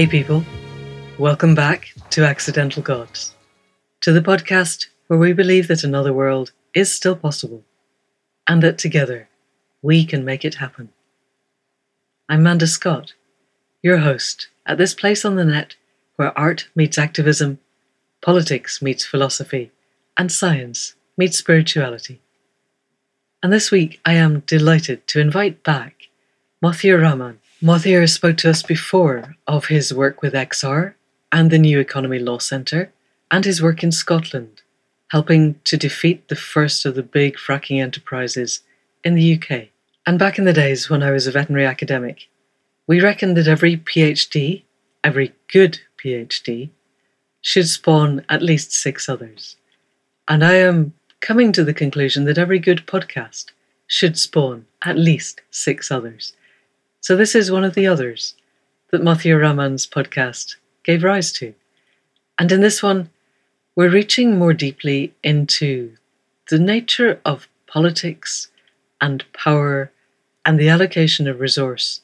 Hey, people. Welcome back to Accidental Gods, to the podcast where we believe that another world is still possible and that together we can make it happen. I'm Manda Scott, your host at this place on the net where art meets activism, politics meets philosophy, and science meets spirituality. And this week I am delighted to invite back Mothiur Rahman. Mothiur spoke to us before of his work with XR and the New Economy Law Centre and his work in Scotland, helping to defeat the first of the big fracking enterprises in the UK. And back in the days when I was a veterinary academic, we reckoned that every PhD, every good PhD, should spawn at least six others. And I am coming to the conclusion that every good podcast should spawn at least six others. So this is one of the others that Mothiur Rahman's podcast gave rise to. And in this one, we're reaching more deeply into the nature of politics and power and the allocation of resource.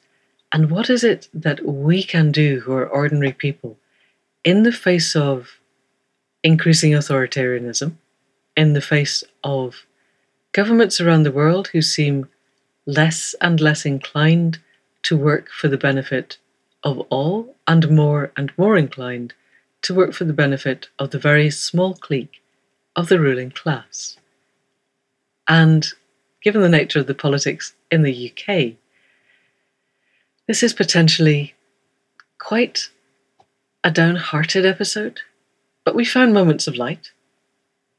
And what is it that we can do who are ordinary people in the face of increasing authoritarianism, in the face of governments around the world who seem less and less inclined to work for the benefit of all and more and more inclined to work for the benefit of the very small clique of the ruling class. And given the nature of the politics in the UK, this is potentially quite a downhearted episode, but we found moments of light.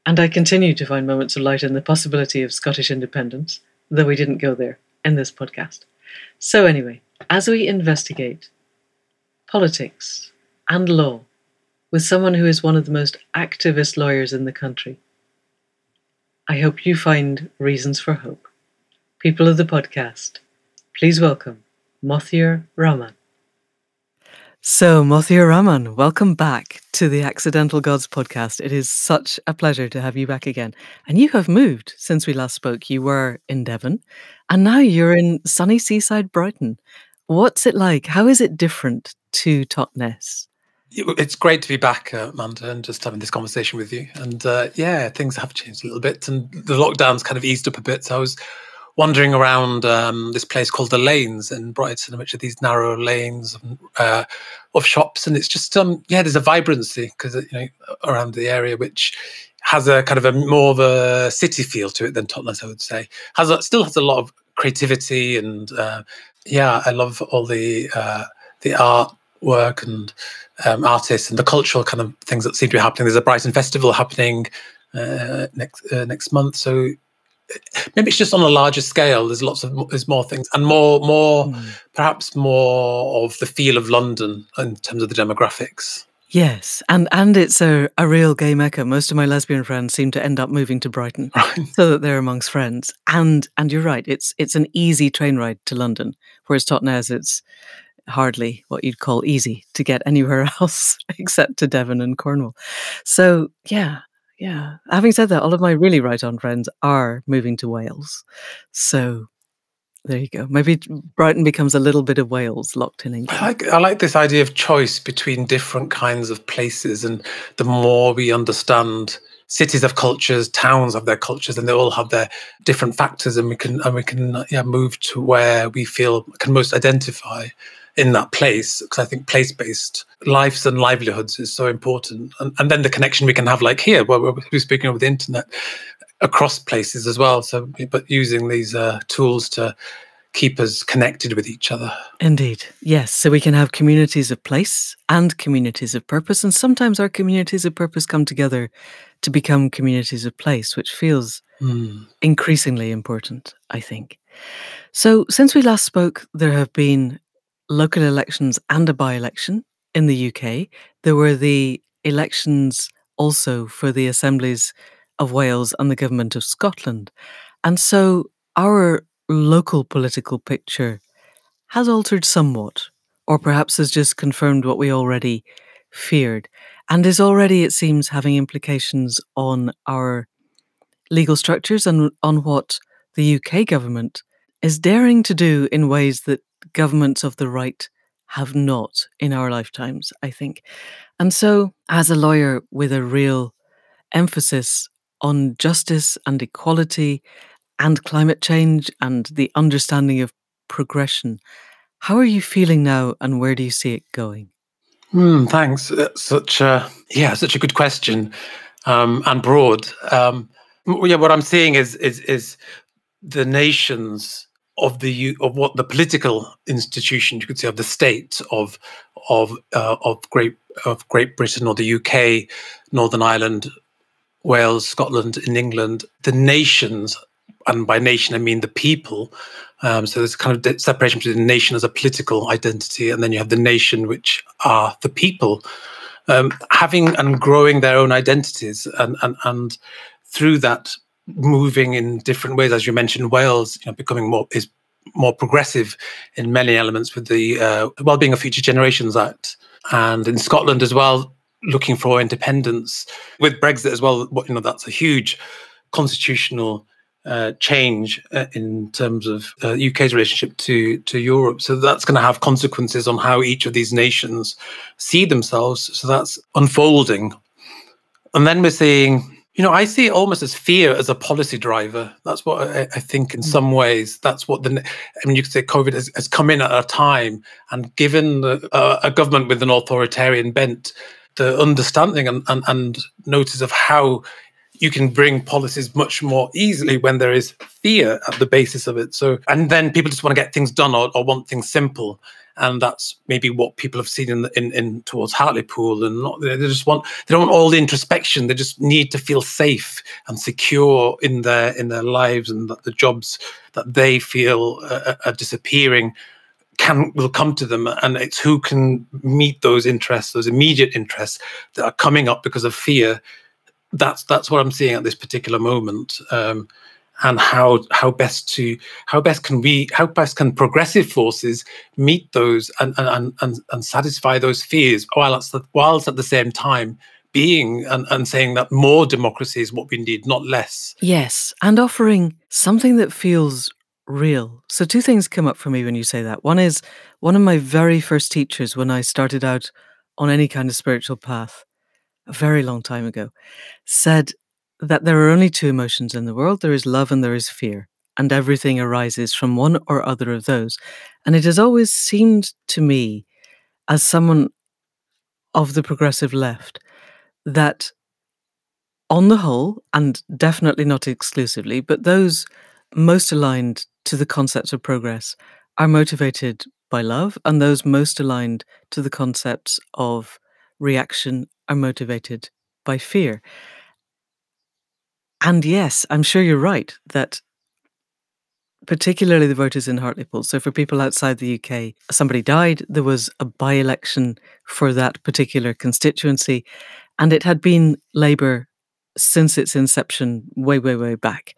And I continue to find moments of light in the possibility of Scottish independence, though we didn't go there in this podcast. So, anyway, as we investigate politics and law with someone who is one of the most activist lawyers in the country, I hope you find reasons for hope. People of the podcast, please welcome Mothiur Rahman. So, Mothiur Rahman, welcome back to the Accidental Gods podcast. It is such a pleasure to have you back again. And you have moved since we last spoke. You were in Devon, and now you're in sunny seaside Brighton. What's it like? How is it different to Totnes? It's great to be back, uh, Amanda, and just having this conversation with you. And uh, yeah, things have changed a little bit, and the lockdown's kind of eased up a bit. So I was wandering around um, this place called the Lanes in Brighton, which are these narrow lanes of, uh, of shops, and it's just um, yeah, there's a vibrancy because you know around the area which has a kind of a more of a city feel to it than Totnes, I would say. Has a, still has a lot of creativity and uh, yeah, I love all the uh, the artwork and um, artists and the cultural kind of things that seem to be happening. There's a Brighton Festival happening uh, next uh, next month, so maybe it's just on a larger scale there's lots of there's more things and more more mm. perhaps more of the feel of london in terms of the demographics yes and and it's a, a real gay mecca most of my lesbian friends seem to end up moving to brighton right. so that they're amongst friends and and you're right it's it's an easy train ride to london whereas totnes it's hardly what you'd call easy to get anywhere else except to devon and cornwall so yeah yeah. Having said that, all of my really right on friends are moving to Wales. So there you go. Maybe Brighton becomes a little bit of Wales locked in England. I like, I like this idea of choice between different kinds of places. And the more we understand cities have cultures, towns have their cultures, and they all have their different factors, and we can and we can yeah move to where we feel can most identify in that place because I think place based lives and livelihoods is so important. And, and then the connection we can have, like here, where we're, we're speaking over the internet, across places as well. So, but using these uh, tools to keep us connected with each other. Indeed. Yes. So we can have communities of place and communities of purpose. And sometimes our communities of purpose come together to become communities of place, which feels mm. increasingly important, I think. So, since we last spoke, there have been local elections and a by election in the UK. There were the elections also for the assemblies of Wales and the government of Scotland. And so our local political picture has altered somewhat, or perhaps has just confirmed what we already feared, and is already, it seems, having implications on our legal structures and on what the UK government is daring to do in ways that governments of the right have not in our lifetimes, I think. And so, as a lawyer with a real emphasis on justice and equality and climate change and the understanding of progression, how are you feeling now and where do you see it going? Mm, thanks. That's such a yeah, such a good question, um, and broad. Um, yeah, what I'm seeing is is is the nations of the of what the political institution you could say of the state of of uh, of Great of Great Britain or the UK, Northern Ireland, Wales, Scotland, in England, the nations, and by nation I mean the people, um, so there's kind of separation between the nation as a political identity, and then you have the nation, which are the people, um, having and growing their own identities, and and and through that moving in different ways. As you mentioned, Wales, you know, becoming more is more progressive in many elements with the uh, Well-being of Future Generations Act, and in Scotland as well, looking for independence with Brexit as well. You know, that's a huge constitutional uh, change uh, in terms of uh, UK's relationship to to Europe. So that's going to have consequences on how each of these nations see themselves. So that's unfolding, and then we're seeing. You know, I see it almost as fear as a policy driver. That's what I, I think, in hmm. some ways, that's what the. I mean, you could say COVID has, has come in at a time, and given the, uh, a government with an authoritarian bent, the understanding and, and, and notice of how you can bring policies much more easily when there is fear at the basis of it. So, and then people just want to get things done or, or want things simple. And that's maybe what people have seen in, in, in towards Hartlepool, and not, they just want they don't want all the introspection. They just need to feel safe and secure in their in their lives, and that the jobs that they feel uh, are disappearing can will come to them and it's who can meet those interests those immediate interests that are coming up because of fear that's that's what I'm seeing at this particular moment. Um, and how how best to how best can we how best can progressive forces meet those and and and, and satisfy those fears while at the, whilst at the same time being and, and saying that more democracy is what we need, not less. Yes, and offering something that feels real. So two things come up for me when you say that. One is one of my very first teachers when I started out on any kind of spiritual path a very long time ago, said that there are only two emotions in the world there is love and there is fear, and everything arises from one or other of those. And it has always seemed to me, as someone of the progressive left, that on the whole, and definitely not exclusively, but those most aligned to the concepts of progress are motivated by love, and those most aligned to the concepts of reaction are motivated by fear. And yes, I'm sure you're right that particularly the voters in Hartlepool. So for people outside the UK, somebody died, there was a by-election for that particular constituency, and it had been Labour since its inception way, way, way back.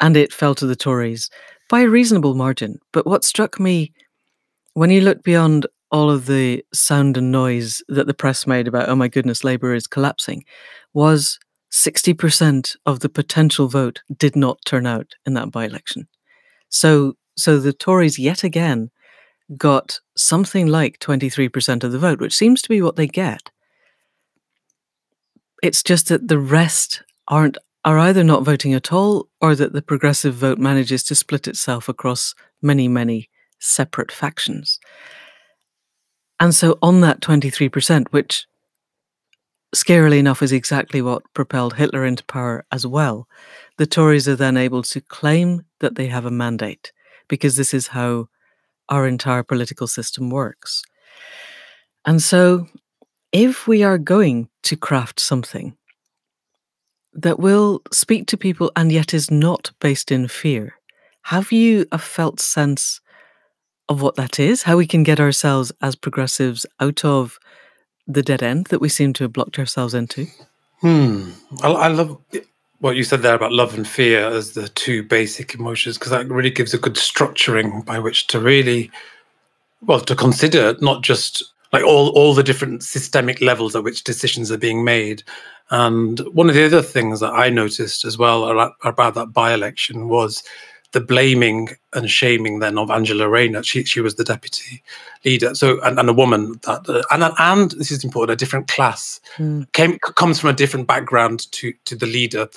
And it fell to the Tories by a reasonable margin. But what struck me when you look beyond all of the sound and noise that the press made about, oh my goodness, Labour is collapsing, was 60% of the potential vote did not turn out in that by election. So, so the Tories yet again got something like 23% of the vote, which seems to be what they get. It's just that the rest aren't are either not voting at all or that the progressive vote manages to split itself across many, many separate factions. And so, on that 23%, which scarily enough is exactly what propelled Hitler into power as well, the Tories are then able to claim that they have a mandate because this is how our entire political system works. And so, if we are going to craft something that will speak to people and yet is not based in fear, have you a felt sense of what that is, how we can get ourselves as progressives out of the dead end that we seem to have blocked ourselves into? Hmm. I, I love what you said there about love and fear as the two basic emotions because that really gives a good structuring by which to really, well, to consider not just like all all the different systemic levels at which decisions are being made. And one of the other things that I noticed as well about that by election was the blaming and shaming then of Angela Rayner. She she was the deputy leader. So and, and a woman that uh, and and this is important. A different class mm. came comes from a different background to to the leader,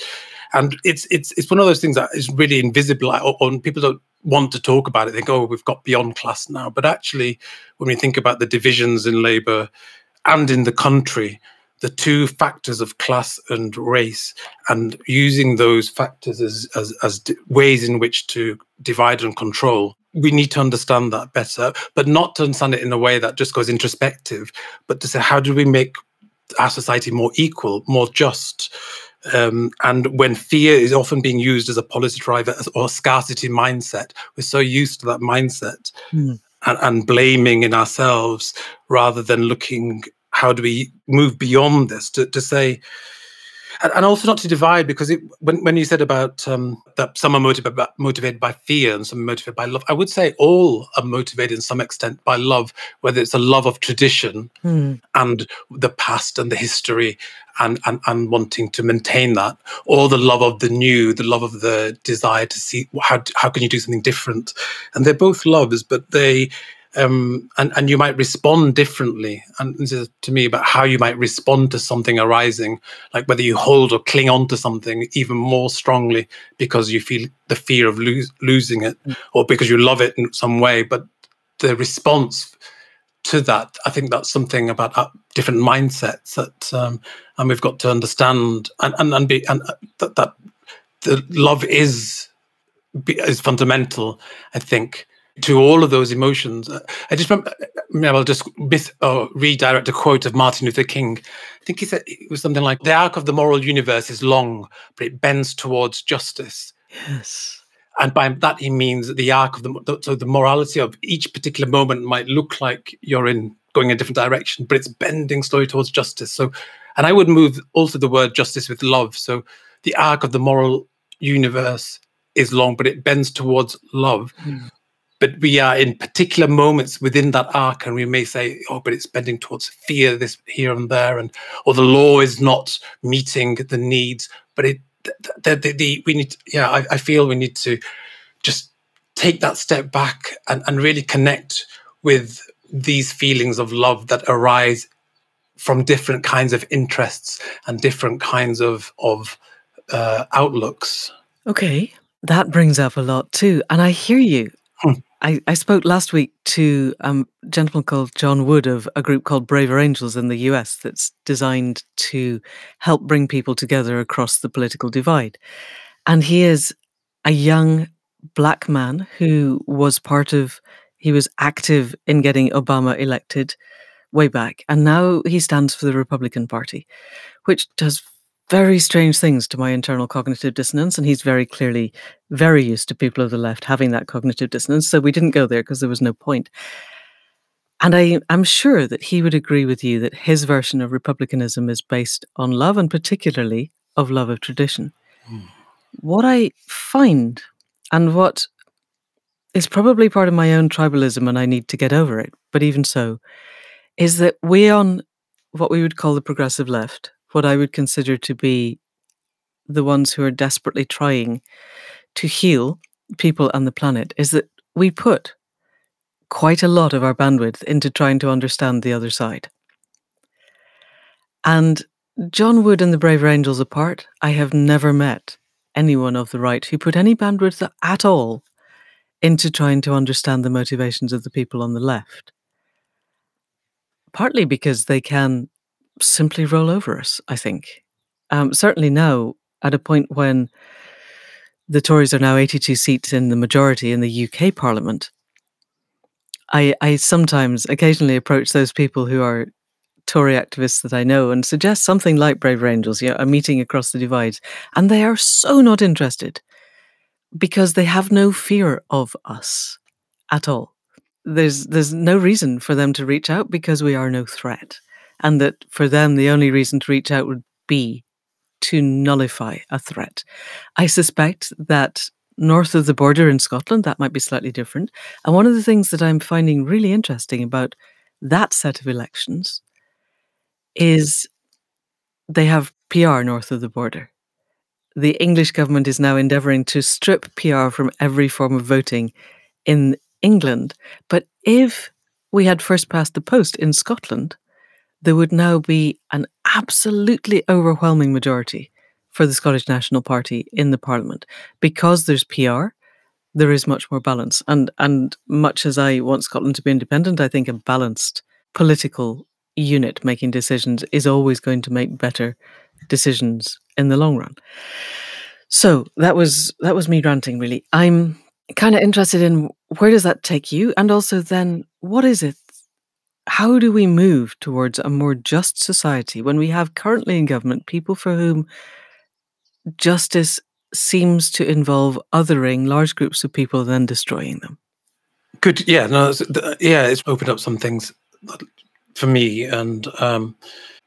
and it's it's it's one of those things that is really invisible. Or, people don't want to talk about it. They think, oh, we've got beyond class now. But actually, when we think about the divisions in Labour and in the country, the two factors of class and race and using those factors as, as, as ways in which to divide and control we need to understand that better but not to understand it in a way that just goes introspective but to say how do we make our society more equal more just um, and when fear is often being used as a policy driver or scarcity mindset we're so used to that mindset mm. and, and blaming in ourselves rather than looking how do we move beyond this to, to say and, also not to divide because it, when, when you said about um, that some are motivated by, motivated by fear and some are motivated by love i would say all are motivated in some extent by love whether it's a love of tradition mm. and the past and the history and, and and wanting to maintain that or the love of the new the love of the desire to see how how can you do something different and they're both loves but they um, and and you might respond differently. And this is to me about how you might respond to something arising, like whether you hold or cling on to something even more strongly because you feel the fear of lo- losing it, mm. or because you love it in some way. But the response to that, I think that's something about uh, different mindsets that, um, and we've got to understand and and, and be and uh, that that the love is is fundamental. I think to all of those emotions. I just remember, I'll just mis- uh, redirect a quote of Martin Luther King. I think he said it was something like, The arc of the moral universe is long, but it bends towards justice. Yes. And by that, he means the arc of the, so the morality of each particular moment might look like you're in going a different direction, but it's bending slowly towards justice. So, and I would move also the word justice with love. So the arc of the moral universe is long, but it bends towards love. Mm but we are in particular moments within that arc and we may say oh but it's bending towards fear this here and there and or the law is not meeting the needs. But it the, the, the we need yeah I, I, feel we need to just take that step back and, and really connect with these feelings of love that arise from different kinds of interests and different kinds of of uh, outlooks. Okay that brings up a lot too and i hear you. Hmm. I, I spoke last week to um, a gentleman called John Wood of a group called Braver Angels in the US that's designed to help bring people together across the political divide. And he is a young black man who was part of, he was active in getting Obama elected way back. And now he stands for the Republican Party, which does very strange things to my internal cognitive dissonance. And he's very clearly very used to people of the left having that cognitive dissonance. So we didn't go there because there was no point. And I, am sure that he would agree with you that his version of republicanism is based on love and particularly of love of tradition. Mm. What I find and what is probably part of my own tribalism and I need to get over it, but even so, is that we on what we would call the progressive left what I would consider to be the ones who are desperately trying to heal people and the planet is that we put quite a lot of our bandwidth into trying to understand the other side. And John Wood and the Braver Angels apart, I have never met anyone of the right who put any bandwidth at all into trying to understand the motivations of the people on the left. Partly because they can simply roll over us, I think. Um, certainly now, at a point when the Tories are now 82 seats in the majority in the UK Parliament, I, I sometimes occasionally approach those people who are Tory activists that I know and suggest something like Brave Angels, you know, a meeting across the divide. And they are so not interested because they have no fear of us at all. There's there's no reason for them to reach out because we are no threat and that for them the only reason to reach out would be to nullify a threat. I suspect that north of the border in Scotland, that might be slightly different. And one of the things that I'm finding really interesting about that set of elections is they have PR north of the border. the English government is now endeavouring to strip PR from every form of voting in England. But if we had first past the post in Scotland, there would now be an absolutely overwhelming majority for the Scottish National Party in the Parliament because there's PR. There is much more balance, and and much as I want Scotland to be independent, I think a balanced political unit making decisions is always going to make better decisions in the long run. So that was that was me ranting. Really, I'm kind of interested in where does that take you, and also then what is it how do we move towards a more just society when we have currently in government people for whom justice seems to involve othering large groups of people than destroying them? Good, yeah, no, yeah, it's opened up some things for me, and um,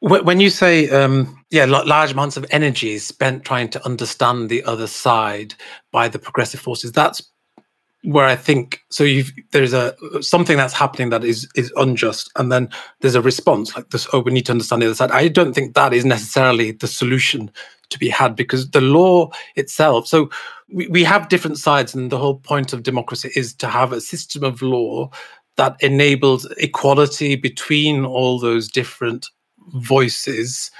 when you say um, yeah, large amounts of energy is spent trying to understand the other side by the progressive forces, that's where I think so. There's a something that's happening that is is unjust, and then there's a response like this. Oh, we need to understand the other side. I don't think that is necessarily the solution to be had because the law itself. So we, we have different sides, and the whole point of democracy is to have a system of law that enables equality between all those different voices,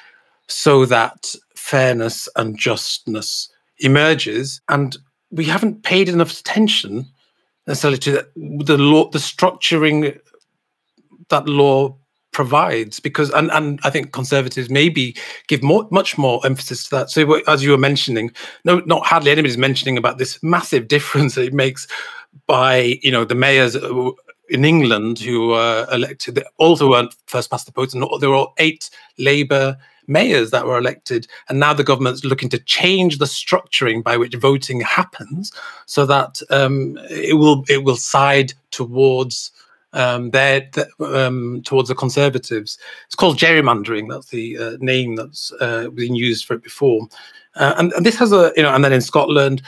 so that fairness and justness emerges and we haven't paid enough attention necessarily to the law, the structuring that law provides because and and I think conservatives maybe give more much more emphasis to that. So as you were mentioning, no, not hardly anybody's mentioning about this massive difference that it makes by you know the mayors uh, in England who were elected they also weren't first past the post, and there were eight Labour mayors that were elected. And now the government's looking to change the structuring by which voting happens so that um, it will it will side towards um, their, um, towards the Conservatives. It's called gerrymandering. That's the uh, name that's uh, been used for it before. Uh, and, and, this has a you know, and then in Scotland,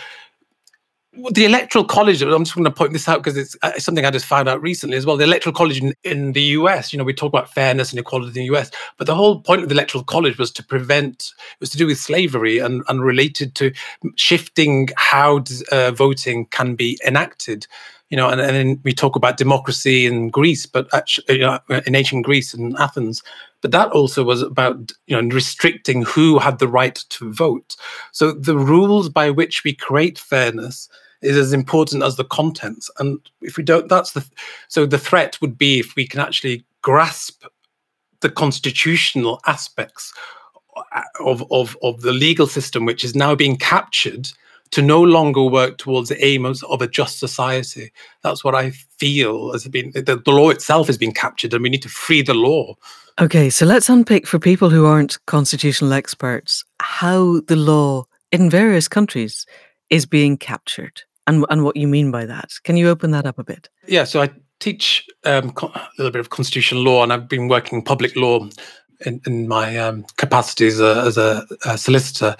the electoral college i'm just going to point this out because it's, uh, it's, something i just found out recently as well. The electoral college in, in, the us you know we talk about fairness and equality in the us but the whole point of the electoral college was to prevent was to do with slavery and, and related to shifting how uh, voting can be enacted you know and, and then we talk about democracy in greece but actually you know, in ancient greece and athens. But that also was about you know restricting who had the right to vote. So the rules by which we create fairness is as important as the contents. And if we don't, that's the so the threat would be if we can actually grasp the constitutional aspects of, of, of the legal system, which is now being captured to no longer work towards the aim of, of a just society. That's what I feel has been the, the law itself has been captured, and we need to free the law. Okay, so let's unpick for people who aren't constitutional experts how the law in various countries is being captured and and what you mean by that. Can you open that up a bit? Yeah, so I teach um, a little bit of constitutional law, and I've been working public law in, in my um, capacity as, a, as a, a, solicitor,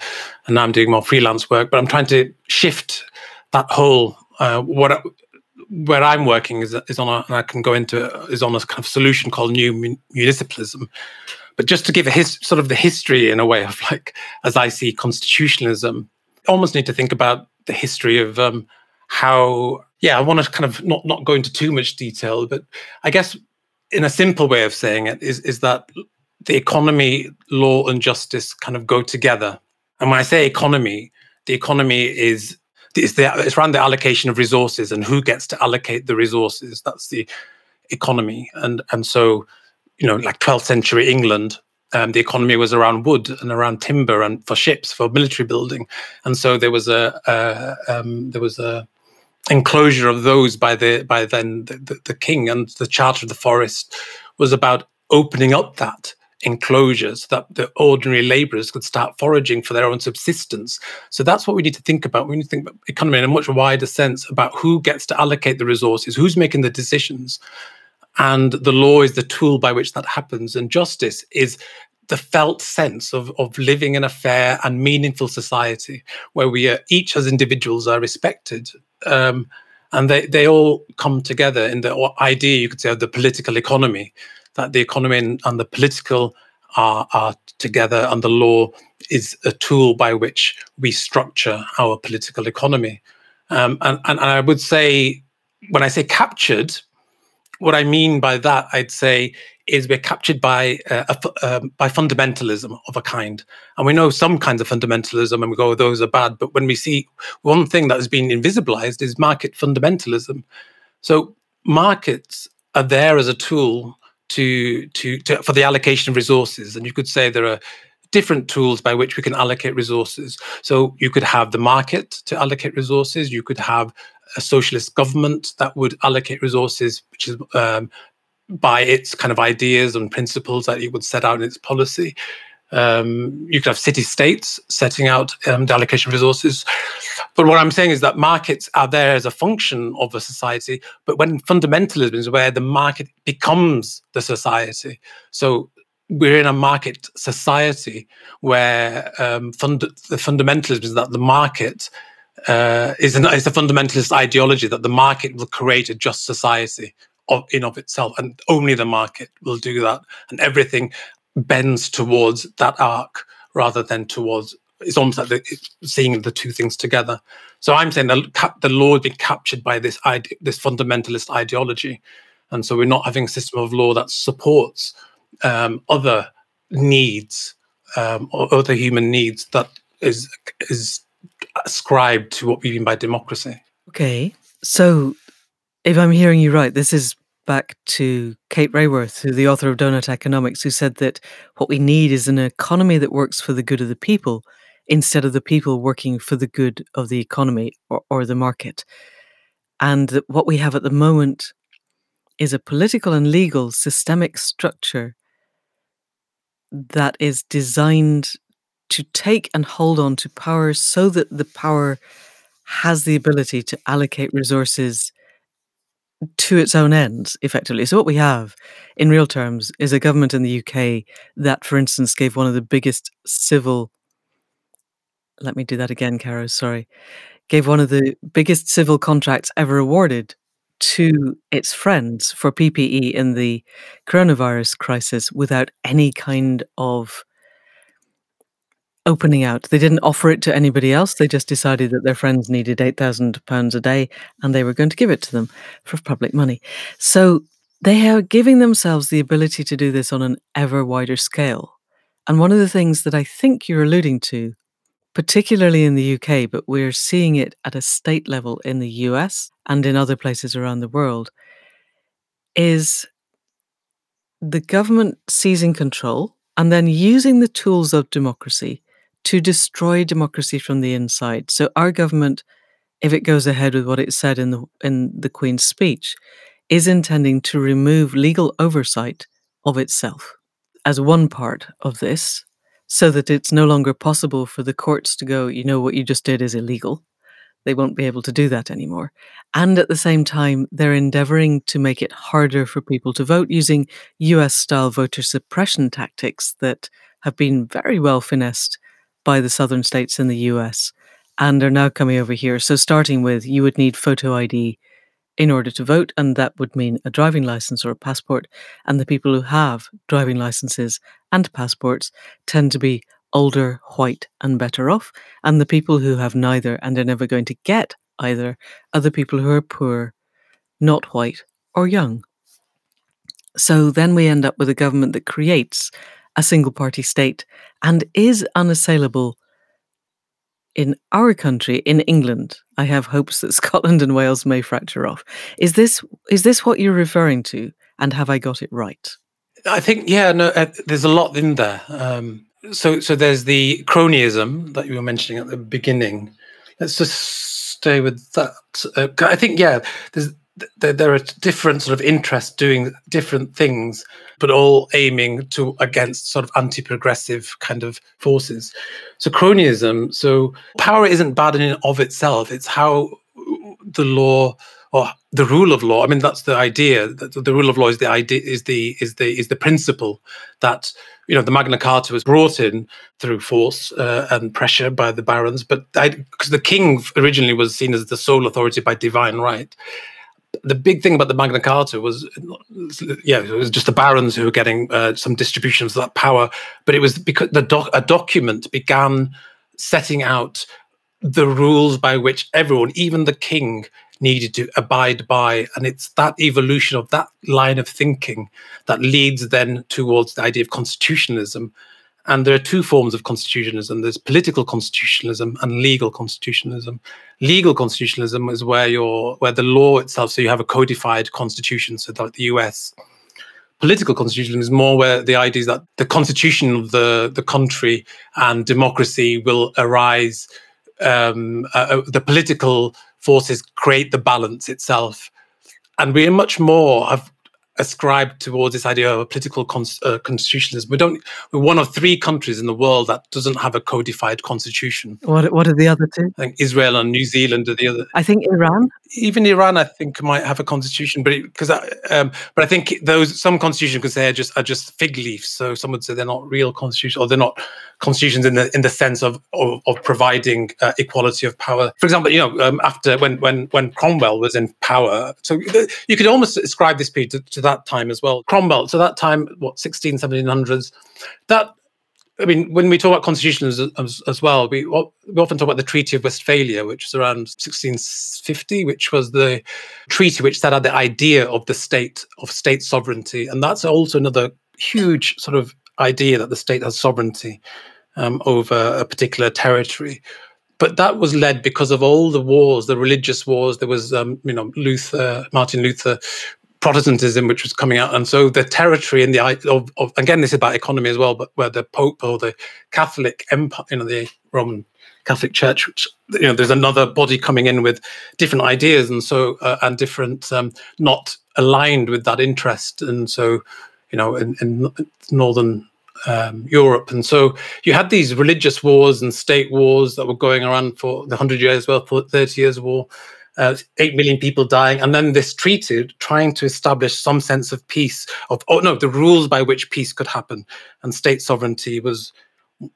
and now I'm doing more freelance work. But I'm trying to shift that whole uh, what where I'm working is is on a, and I can go into is on a kind of solution called new municipalism. But just to give a his, sort of the history in a way of like as I see constitutionalism, almost need to think about the history of um, how yeah i want to kind of not not go into too much detail but i guess in a simple way of saying it is is that the economy law and justice kind of go together. And when i say economy the economy is it's, the, it's around the allocation of resources and who gets to allocate the resources. That's the economy. And and so you know like 12th century england um, the economy was around wood and around timber and for ships for military building, and so there was a, a um, there was a enclosure of those by the by then the, the, the, king and the charter of the forest was about opening up that enclosure so that the ordinary laborers could start foraging for their own subsistence. So that's what we need to think about. We need to think about economy in a much wider sense about who gets to allocate the resources who's making the decisions and the law is the tool by which that happens. And justice is the felt sense of, of living in a fair and meaningful society where we are, each as individuals are respected. Um, and they, they all come together in the idea, you could say, of the political economy, that the economy and, the political are, are together, and the law is a tool by which we structure our political economy. Um, and, and I would say, when I say captured, what I mean by that, I'd say, is we're captured by uh, a, um, by fundamentalism of a kind, and we know some kinds of fundamentalism, and we go, those are bad. But when we see one thing that has been invisibilized is market fundamentalism. So markets are there as a tool to, to, to for the allocation of resources, and you could say there are different tools by which we can allocate resources. So you could have the market to allocate resources. You could have a socialist government that would allocate resources, which is um, by its kind of ideas and principles that it would set out in its policy. Um, you could have city states setting out um, the allocation of resources. But what I'm saying is that markets are there as a function of a society, but when fundamentalism is where the market becomes the society. So we're in a market society where um, fund- the fundamentalism is that the market uh, is, an, is a fundamentalist ideology that the market will create a just society of, in of itself, and only the market will do that, and everything bends towards that arc rather than towards. It's almost like the, seeing the two things together. So I'm saying that the law has been captured by this idea, this fundamentalist ideology, and so we're not having a system of law that supports um, other needs um, or other human needs that is is ascribed to what we mean by democracy. Okay, so if I'm hearing you right, this is back to Kate Raworth, who the author of Doughnut Economics, who said that what we need is an economy that works for the good of the people instead of the people working for the good of the economy or, or the market. And that what we have at the moment is a political and legal systemic structure that is designed to take and hold on to power so that the power has the ability to allocate resources to its own ends, effectively. So, what we have in real terms is a government in the UK that, for instance, gave one of the biggest civil let me do that again, Caro, sorry. Gave one of the biggest civil contracts ever awarded to its friends for PPE in the coronavirus crisis without any kind of opening out. They didn't offer it to anybody else. They just decided that their friends needed £8,000 a day and they were going to give it to them for public money. So they are giving themselves the ability to do this on an ever wider scale. And one of the things that I think you're alluding to particularly in the UK, but we're seeing it at a state level in the US and in other places around the world, is the government seizing control and then using the tools of democracy to destroy democracy from the inside. So our government, if it goes ahead with what it said in the in the Queen's speech, is intending to remove legal oversight of itself. As one part of this, so that it's no longer possible for the courts to go, you know, what you just did is illegal. They won't be able to do that anymore. And at the same time, they're endeavoring to make it harder for people to vote using US style voter suppression tactics that have been very well finessed by the southern states in the US and are now coming over here. So, starting with you would need photo ID in order to vote, and that would mean a driving license or a passport. And the people who have driving licenses and passports tend to be older, white, and better off. And the people who have neither and are never going to get either are the people who are poor, not white, or young. So then we end up with a government that creates a single party state and is unassailable in our country, in England, I have hopes that Scotland and Wales may fracture off. Is this is this what you're referring to? And have I got it right? I think yeah, no, uh, there's a lot in there. Um, so so there's the cronyism that you were mentioning at the beginning. Let's just stay with that. Uh, I think yeah, there, there are different sort of interests doing different things, but all aiming to against sort of anti-progressive kind of forces. So cronyism. So power isn't bad in and of itself. It's how the law or the rule of law. I mean, that's the idea. That the rule of law is the idea is the is the is the principle that you know the Magna Carta was brought in through force uh, and pressure by the barons, but because the king originally was seen as the sole authority by divine right, the big thing about the Magna Carta was, yeah, it was just the barons who were getting uh, some distribution of that power, but it was because the doc- a document began setting out the rules by which everyone, even the king, needed to abide by. And it's that evolution of that line of thinking that leads then towards the idea of constitutionalism. And there are two forms of constitutionalism there's political constitutionalism and legal constitutionalism. Legal constitutionalism is where you're where the law itself, so you have a codified constitution, so like the US. Political constitutionalism is more where the idea is that the constitution of the, the country and democracy will arise um, uh, uh, the political forces create the balance itself. And we are much more have ascribed towards this idea of a political cons- uh, constitutionalism. We don't. We're one of three countries in the world that doesn't have a codified constitution. What What are the other two? I think Israel and New Zealand are the other. I think Iran. Even Iran, I think, might have a constitution, but because um, but I think those some constitutions could say are just are just fig leaves. So some would say they're not real constitutions, or they're not constitutions in the in the sense of of, of providing uh, equality of power. For example, you know, um, after when when when Cromwell was in power, so you could almost ascribe this period to, to that time as well. Cromwell, so that time, what 16, 1700s, that I mean, when we talk about constitutions as, as, well, we, we often talk about the Treaty of Westphalia, which was around 1650, which was the treaty which set out the idea of the state, of state sovereignty. And that's also another huge sort of idea that the state has sovereignty um, over a particular territory. But that was led because of all the wars, the religious wars. There was, um, you know, Luther, Martin Luther, Protestantism, which was coming out, and so the territory and the of, of again, this is about economy as well, but where the Pope or the Catholic Empire, you know, the Roman Catholic Church, which you know, there's another body coming in with different ideas, and so uh, and different, um, not aligned with that interest, and so you know, in, in northern um, Europe. And so you had these religious wars and state wars that were going around for the 100 years, well, for 30 years war, uh, 8 million people dying. And then this treaty trying to establish some sense of peace, of, oh no, the rules by which peace could happen. And state sovereignty was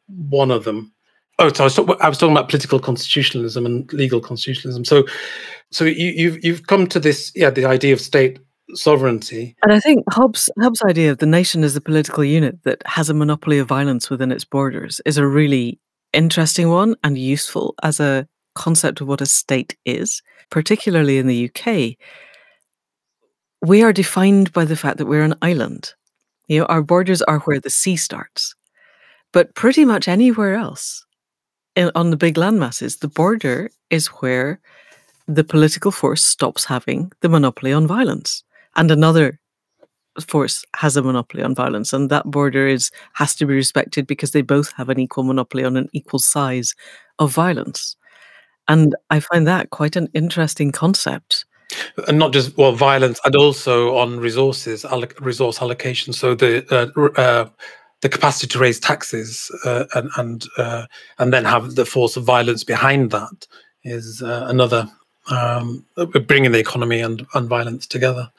one of them. Oh, so I was, talk- I was talking about political constitutionalism and legal constitutionalism. So, so you, you've you've come to this, yeah, the idea of state sovereignty. And I think Hobbes Hobbes' idea of the nation as a political unit that has a monopoly of violence within its borders is a really interesting one and useful as a concept of what a state is, particularly in the UK. We are defined by the fact that we're an island. You know, our borders are where the sea starts. But pretty much anywhere else in, on the big landmasses, the border is where the political force stops having the monopoly on violence and another force has a monopoly on violence and that border is has to be respected because they both have an equal monopoly on an equal size of violence and i find that quite an interesting concept and not just well violence and also on resources alloc- resource allocation so the uh, uh, the capacity to raise taxes uh, and and uh, and then have the force of violence behind that is uh, another um, bringing the economy and, and violence together.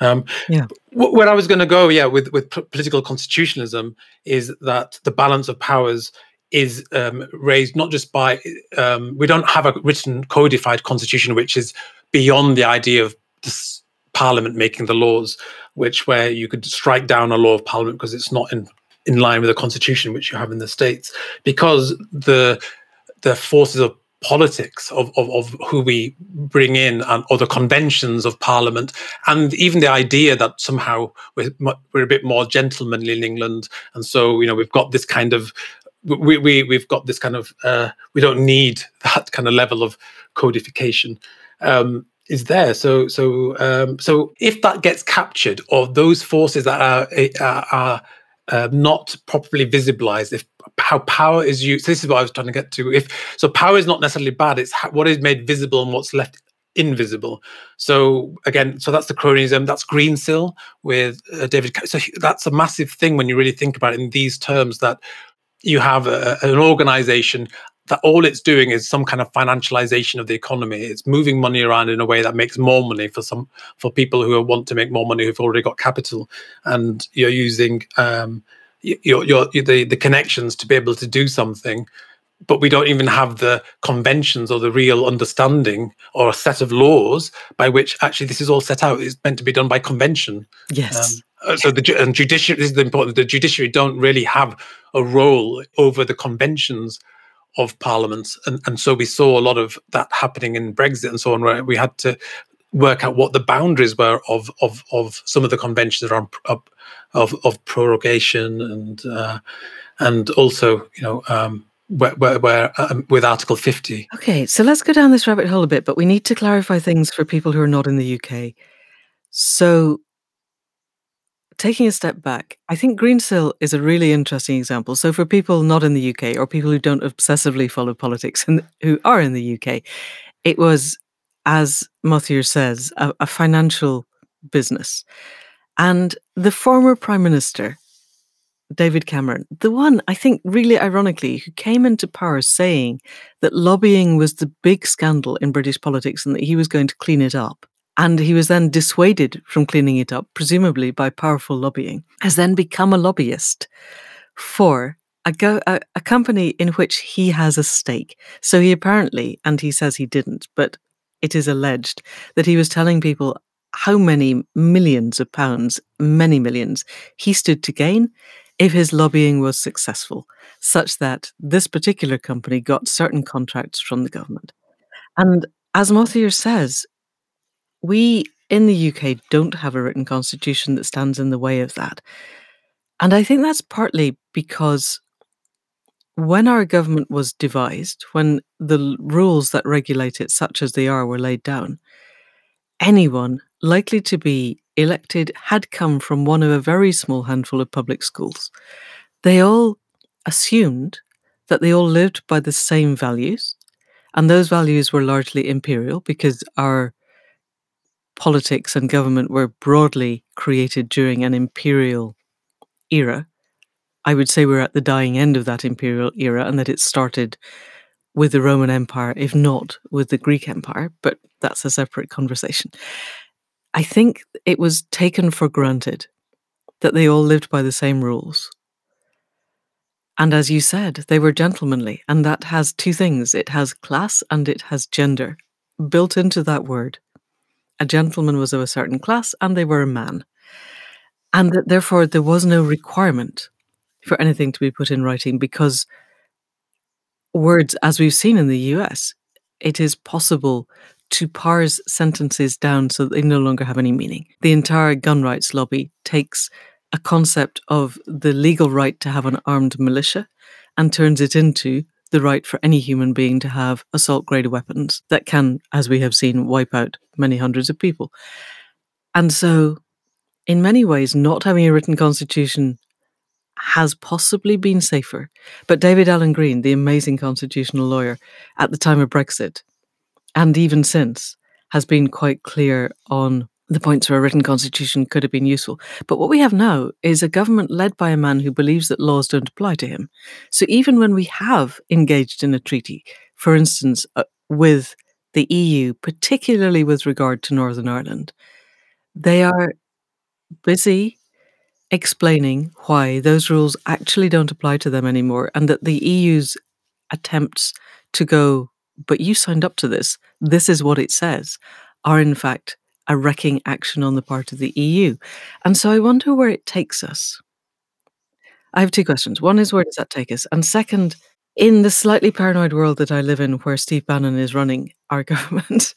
Um, yeah. where I was going to go, yeah, with with political constitutionalism is that the balance of powers is um, raised not just by um, we don't have a written codified constitution which is beyond the idea of this parliament making the laws, which where you could strike down a law of parliament because it's not in in line with the constitution which you have in the states, because the the forces of politics of, of, of who we bring in and, or the conventions of parliament and even the idea that somehow we're, we're a bit more gentlemanly in england. And so you know we've got this kind of we, we we've got this kind of uh, we don't need that kind of level of codification. Um, is there. So so um, so if that gets captured or those forces that are are, are uh, not properly visibilized if how power is used so this is what i was trying to get to. If so power is not necessarily bad it's what is made visible and what's left invisible. So again so that's the cronyism that's greensill with uh, david so that's a massive thing when you really think about it in these terms that you have a, an organization that all it's doing is some kind of financialization of the economy. It's moving money around in a way that makes more money for some for people who want to make more money who've already got capital, and you're using um, your, your the the connections to be able to do something but we don't even have the conventions or the real understanding or a set of laws by which actually this is all set out. It's meant to be done by convention. Yes. Um, so the and judiciary this is the important. The judiciary don't really have a role over the conventions of parliaments, and and so we saw a lot of that happening in Brexit and so on, where we had to work out what the boundaries were of of of some of the conventions around of of, of prorogation and uh, and also you know um, where, where, where um, with Article 50. Okay, so let's go down this rabbit hole a bit, but we need to clarify things for people who are not in the UK. So, taking a step back, I think Greensill is a really interesting example. So, for people not in the UK or people who don't obsessively follow politics and who are in the UK, it was, as Mothiur says, a, a financial business. And the former Prime Minister, David Cameron, the one I think really ironically who came into power saying that lobbying was the big scandal in British politics and that he was going to clean it up. And he was then dissuaded from cleaning it up, presumably by powerful lobbying, has then become a lobbyist for a, go, a, a company in which he has a stake. So he apparently, and he says he didn't, but it is alleged that he was telling people how many millions of pounds, many millions, he stood to gain if his lobbying was successful, such that this particular company got certain contracts from the government. And as Mothiur says, we in the UK don't have a written constitution that stands in the way of that. And I think that's partly because when our government was devised, when the rules that regulate it, such as they are, were laid down, anyone likely to be elected had come from one of a very small handful of public schools. They all assumed that they all lived by the same values, and those values were largely imperial because our politics and government were broadly created during an imperial era. I would say we're at the dying end of that imperial era and that it started with the Roman Empire, if not with the Greek Empire, but that's a separate conversation. I think it was taken for granted that they all lived by the same rules. And as you said, they were gentlemanly, and that has two things it has class and it has gender built into that word. A gentleman was of a certain class, and they were a man. And that therefore there was no requirement for anything to be put in writing because words, as we've seen in the US, it is possible to parse sentences down so that they no longer have any meaning. The entire gun rights lobby takes a concept of the legal right to have an armed militia and turns it into the right for any human being to have assault grade weapons that can, as we have seen, wipe out many hundreds of people. And so, in many ways, not having a written constitution has possibly been safer. But David Alan Green, the amazing constitutional lawyer at the time of Brexit, and even since, has been quite clear on the points where a written constitution could have been useful. But what we have now is a government led by a man who believes that laws don't apply to him. So even when we have engaged in a treaty, for instance, uh, with the EU, particularly with regard to Northern Ireland, they are busy explaining why those rules actually don't apply to them anymore and that the EU's attempts to go but you signed up to this, this is what it says, are in fact a wrecking action on the part of the EU. And so I wonder where it takes us. I have two questions. One is where does that take us? And second, in the slightly paranoid world that I live in, where Steve Bannon is running our government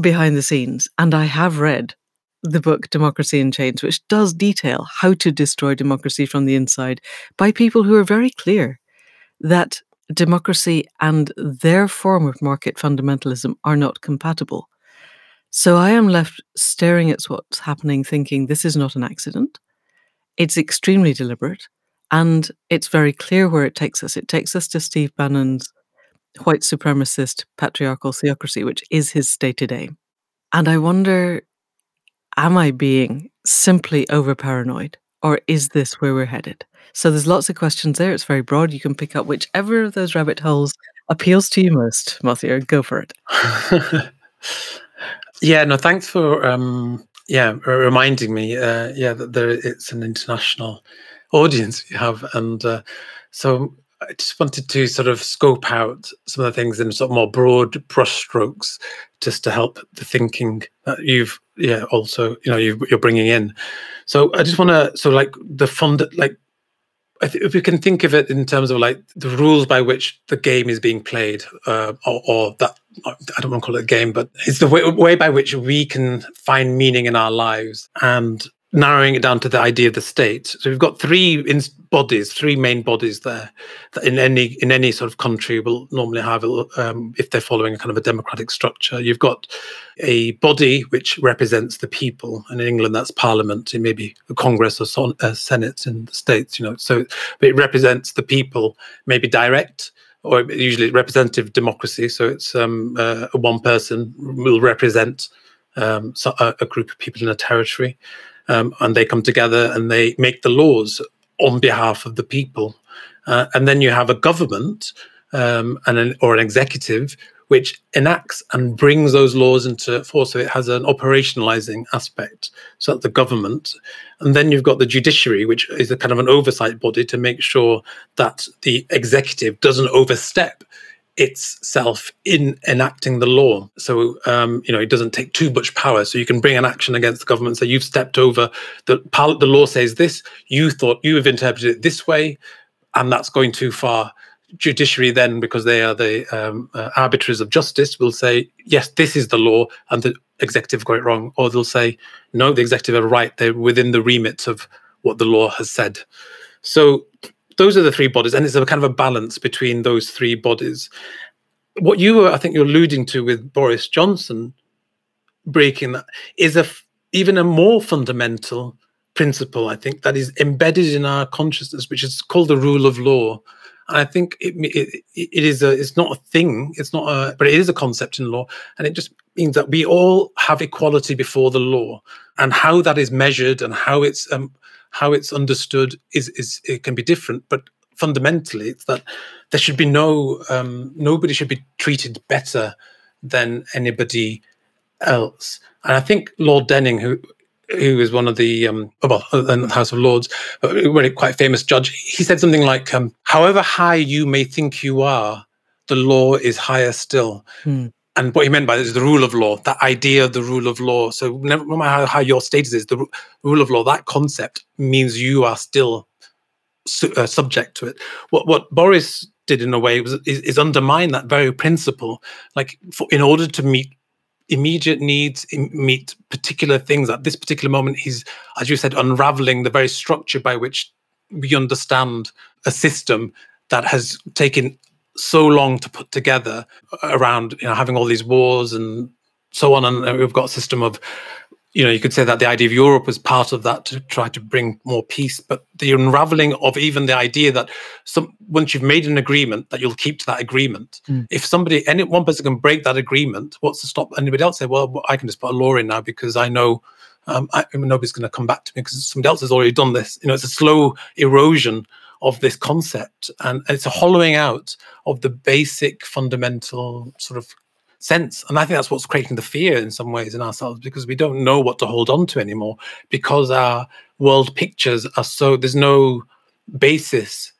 behind the scenes, and I have read the book Democracy in Chains, which does detail how to destroy democracy from the inside by people who are very clear that democracy and their form of market fundamentalism are not compatible. So I am left staring at what's happening, thinking this is not an accident. It's extremely deliberate, and it's very clear where it takes us. It takes us to Steve Bannon's white supremacist patriarchal theocracy, which is his stated aim. And I wonder am I being simply over paranoid, or is this where we're headed? So there's lots of questions there. It's very broad. You can pick up whichever of those rabbit holes appeals to you most, Mothiur. Go for it. yeah, no, thanks for um, yeah reminding me. Uh, yeah, that there it's an international audience you have, and uh, so I just wanted to sort of scope out some of the things in sort of more broad brushstrokes, just to help the thinking that you've yeah also you know you are bringing in. So I just want to so like the fund like if we can think of it in terms of like the rules by which the game is being played, uh, or, or, that I don't want to call it a game, but it's the way, way by which we can find meaning in our lives and narrowing it down to the idea of the state. So we've got three bodies, three main bodies there that in any in any sort of country will normally have, um, if they're following a kind of a democratic structure. You've got a body which represents the people, and in England that's Parliament, it may be a Congress or son, uh, Senate in the states. You know, so it represents the people, maybe direct. Or usually representative democracy, so it's um, uh, one person will represent um, a, group of people in a territory um, and they come together and they make the laws on behalf of the people. Uh, and then you have a government um, and an, or an executive which enacts and brings those laws into force. So it has an operationalizing aspect. So that's the government. And then you've got the judiciary, which is a kind of an oversight body to make sure that the executive doesn't overstep itself in enacting the law. So, um, you know, it doesn't take too much power. So you can bring an action against the government. So you've stepped over the the law says this. You thought you have interpreted it this way, and that's going too far. Judiciary then, because they are the um, uh, arbiters of justice, will say yes, this is the law, and the executive got it wrong, or they'll say no, the executive are right. They're within the remit of what the law has said. So those are the three bodies, and it's a kind of a balance between those three bodies. What you were, I think, you're alluding to with Boris Johnson breaking that is a even a more fundamental principle. I think that is embedded in our consciousness, which is called the rule of law. And I think it, it, it is a it's not a thing, it's not a but it is a concept in law, and it just means that we all have equality before the law, and how that is measured and how it's um, how it's understood is is it can be different, but fundamentally it's that there should be no um, nobody should be treated better than anybody else. And I think Lord Denning, who who is one of the um, well in the House of Lords, a really quite famous judge, he said something like, um, "However high you may think you are, the law is higher still." Hmm. And what he meant by this is the rule of law, that idea of the rule of law. So no matter how, how your status is, the rule of law, that concept means you are still su- uh, subject to it. What what Boris did in a way was is, is undermine that very principle. Like for, in order to meet immediate needs, meet particular things at this particular moment, he's, as you said, unraveling the very structure by which we understand a system that has taken so long to put together around you know having all these wars and so on and we've got a system of you know you could say that the idea of europe was part of that to try to bring more peace but the unraveling of even the idea that some once you've made an agreement that you'll keep to that agreement. Mm. if somebody any one person can break that agreement what's to stop anybody else? Say well i can just put a law in now because i know um, I, nobody's going to come back to me because somebody else has already done this. You know it's a slow erosion of this concept. And it's a hollowing out of the basic fundamental sort of sense. And I think that's what's creating the fear in some ways in ourselves because we don't know what to hold on to anymore because our world pictures are so, there's no basis.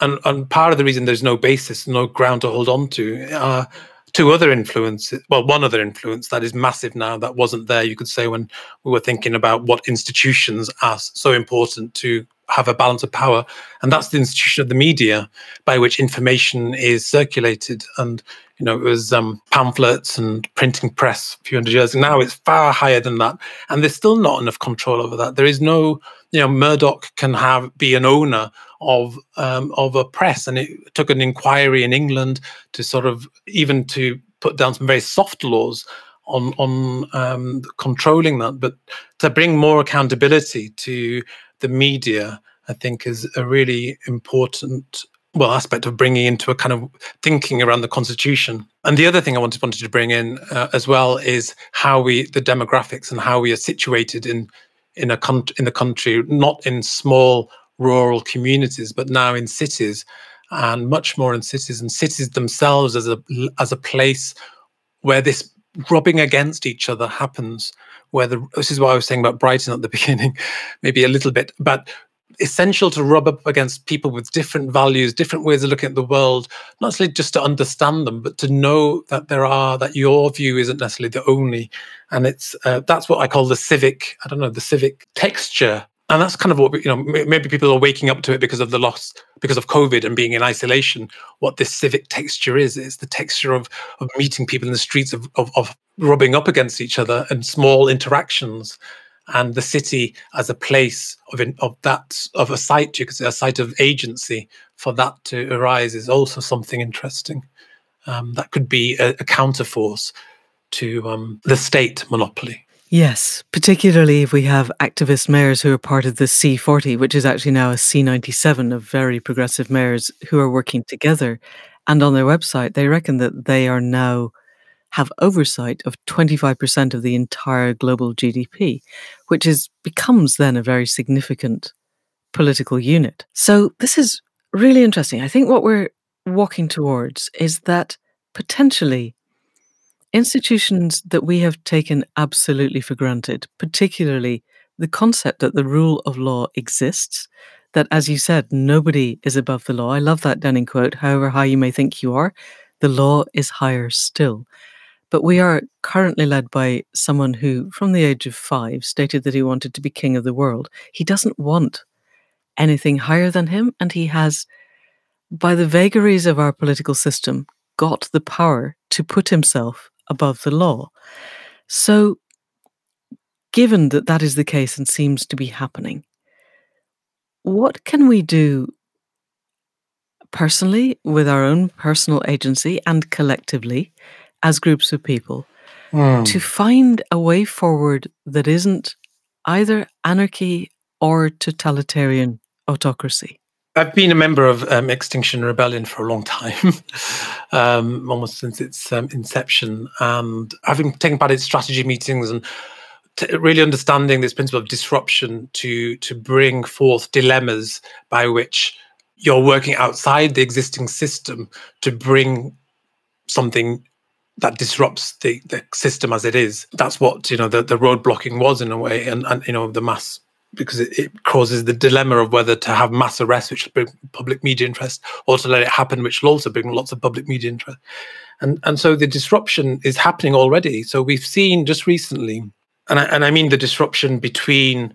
And, and part of the reason there's no basis, no ground to hold on to, are two other influences. Well, one other influence that is massive now that wasn't there, you could say, when we were thinking about what institutions are so important to have a balance of power, and that's the institution of the media by which information is circulated. And you know, it was um, pamphlets and printing press a few hundred years. ago. now it's far higher than that, and there's still not enough control over that. There is no, you know, Murdoch can have be an owner of um, of a press, and it took an inquiry in England to sort of even to put down some very soft laws on on um, controlling that, but to bring more accountability to the media, I think, is a really important well aspect of bringing into a kind of thinking around the constitution. And the other thing I wanted wanted to bring in uh, as well is how we the demographics and how we are situated in in a country in the country, not in small rural communities, but now in cities, and much more in cities and cities themselves as a as a place where this rubbing against each other happens where the this is what I was saying about Brighton at the beginning, maybe a little bit, but essential to rub up against people with different values, different ways of looking at the world, not necessarily just to understand them, but to know that there are that your view isn't necessarily the only. And it's uh, that's what I call the civic. I don't know the civic texture and that's kind of what you know maybe people are waking up to it because of the loss because of covid and being in isolation. What this civic texture is it's the texture of of meeting people in the streets of of, of rubbing up against each other and small interactions. And the city as a place of in, of that of a site you could say a site of agency for that to arise is also something interesting. Um, that could be a, a counterforce to um, the state monopoly Yes, particularly if we have activist mayors who are part of the C40, which is actually now a C97 of very progressive mayors who are working together. And on their website, they reckon that they are now have oversight of 25% of the entire global GDP, which is becomes then a very significant political unit. So this is really interesting. I think what we're walking towards is that potentially institutions that we have taken absolutely for granted, particularly the concept that the rule of law exists, that, as you said, nobody is above the law. I love that Denning quote, however high you may think you are, the law is higher still. But we are currently led by someone who, from the age of five, stated that he wanted to be king of the world. He doesn't want anything higher than him, and he has, by the vagaries of our political system, got the power to put himself above the law. So, given that that is the case and seems to be happening, what can we do personally with our own personal agency and collectively as groups of people mm. to find a way forward that isn't either anarchy or totalitarian autocracy? I've been a member of um, Extinction Rebellion for a long time, um, almost since its um, inception, and having taken part in strategy meetings and t- really understanding this principle of disruption to to bring forth dilemmas by which you're working outside the existing system to bring something that disrupts the, the system as it is. That's what you know the, the road blocking was in a way, and, and you know the mass because it, it, causes the dilemma of whether to have mass arrests, which will bring public media interest, or to let it happen, which will also bring lots of public media interest. And and so the disruption is happening already. So we've seen just recently, and I, and I mean the disruption between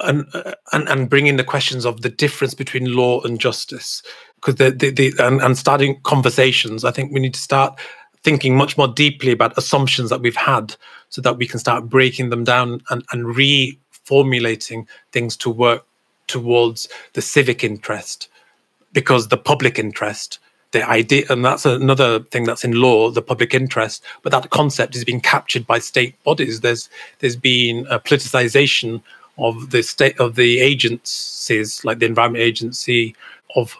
and, and and bringing the questions of the difference between law and justice, because the, the, the and, and starting conversations. I think we need to start thinking much more deeply about assumptions that we've had so that we can start breaking them down and, and re formulating things to work towards the civic interest because the public interest the idea and that's another thing that's in law the public interest but that concept is being captured by state bodies. There's there's been a politicization of the state of the agencies like the environment agency of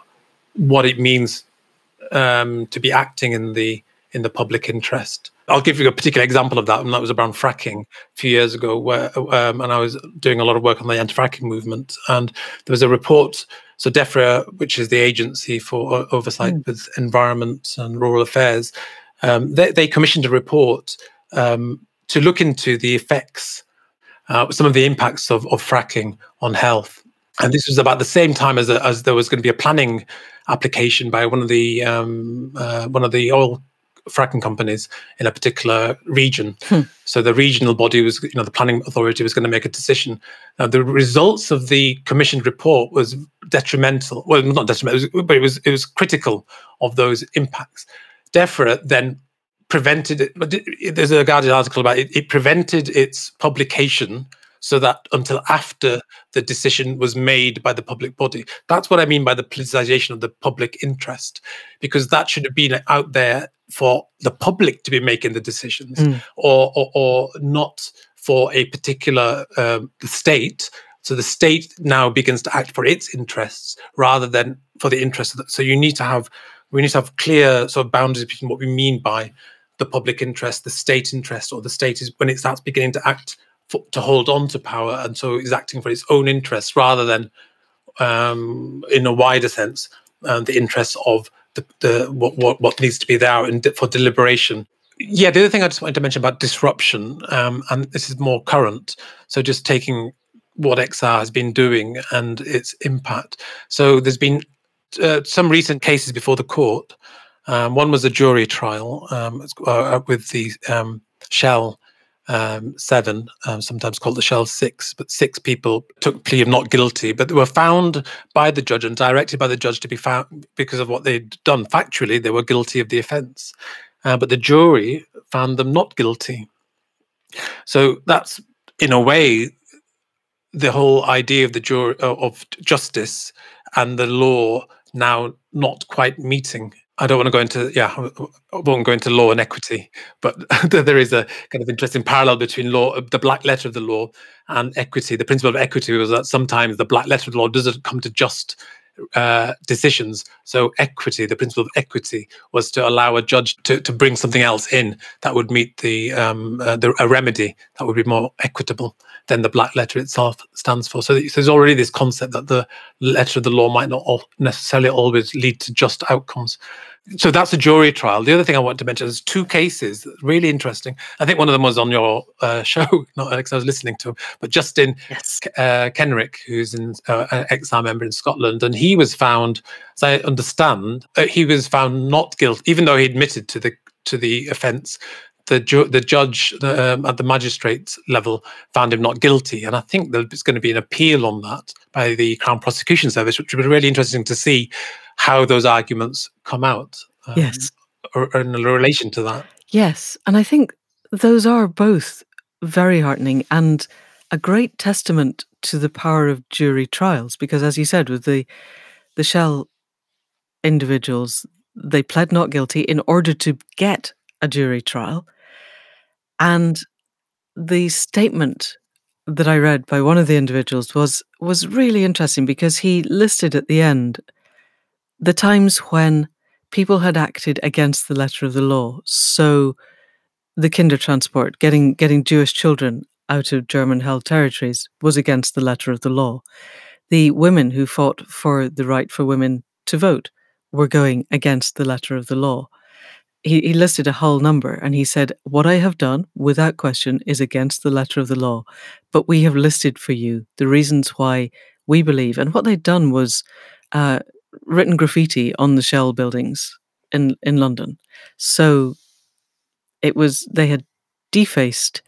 what it means um, to be acting in the in the public interest I'll give you a particular example of that, and that was around fracking a few years ago, where um, and I was doing a lot of work on the anti-fracking movement, and there was a report. So DEFRA, which is the agency for oversight mm. with environment and rural affairs, um, they, they, commissioned a report um, to look into the effects, uh, some of the impacts of, of fracking on health. And this was about the same time as, a, as there was going to be a planning application by one of the um, uh, one of the oil fracking companies in a particular region. Hmm. So the regional body was, you know, the planning authority was going to make a decision. Now the results of the commissioned report was detrimental. Well, not detrimental, it was, but it was it was critical of those impacts. DEFRA then prevented it. There's a Guardian article about it. It prevented its publication so that until after the decision was made by the public body. That's what I mean by the politicization of the public interest, because that should have been out there for the public to be making the decisions mm. or, or, or, not for a particular um, state. So the state now begins to act for its interests rather than for the interests. The, so you need to have we need to have clear sort of boundaries between what we mean by the public interest, the state interest, or the state is when it starts beginning to act for, to hold on to power, and so is acting for its own interests rather than, um, in a wider sense, uh, the interests of the, the what, what what needs to be there in, for deliberation. Yeah, the other thing I just wanted to mention about disruption, um, and this is more current. So just taking what XR has been doing and its impact. So there's been uh, some recent cases before the court. Um, one was a jury trial um, uh, with the um, Shell um, seven, um, sometimes called the Shell Six, but six people took plea of not guilty, but they were found by the judge and directed by the judge to be found because of what they'd done. Factually, they were guilty of the offence, uh, but the jury found them not guilty. So that's, in a way, the whole idea of the jury of justice and the law now not quite meeting I don't want to go into yeah, I won't go into law and equity, but there is a kind of interesting parallel between law, the black letter of the law, and equity. The principle of equity was that sometimes the black letter of the law doesn't come to just uh, decisions. So equity, the principle of equity, was to allow a judge to, to bring something else in that would meet the um, uh, the a remedy that would be more equitable than the black letter itself stands for. So, so there's already this concept that the letter of the law might not necessarily always lead to just outcomes so that's a jury trial. The other thing I want to mention is two cases, really interesting. I think one of them was on your uh, show, not Alex, I was listening to, him, but Justin yes. uh, Kenrick, who's uh, an XR member in Scotland, and he was found, as I understand, uh, he was found not guilty, even though he admitted to the to the offence. The, ju- the judge um, at the magistrate level found him not guilty, and I think there's going to be an appeal on that by the Crown Prosecution Service, which would be really interesting to see how those arguments come out. Um, yes. Or, or in relation to that. Yes. And I think those are both very heartening and a great testament to the power of jury trials because as you said with the the shell individuals they pled not guilty in order to get a jury trial and the statement that I read by one of the individuals was was really interesting because he listed at the end the times when people had acted against the letter of the law. So the Kindertransport, getting getting Jewish children out of German held territories, was against the letter of the law. The women who fought for the right for women to vote were going against the letter of the law. He, he listed a whole number and he said, What I have done, without question, is against the letter of the law. But we have listed for you the reasons why we believe. And what they'd done was uh, written graffiti on the shell buildings in in London. So it was they had defaced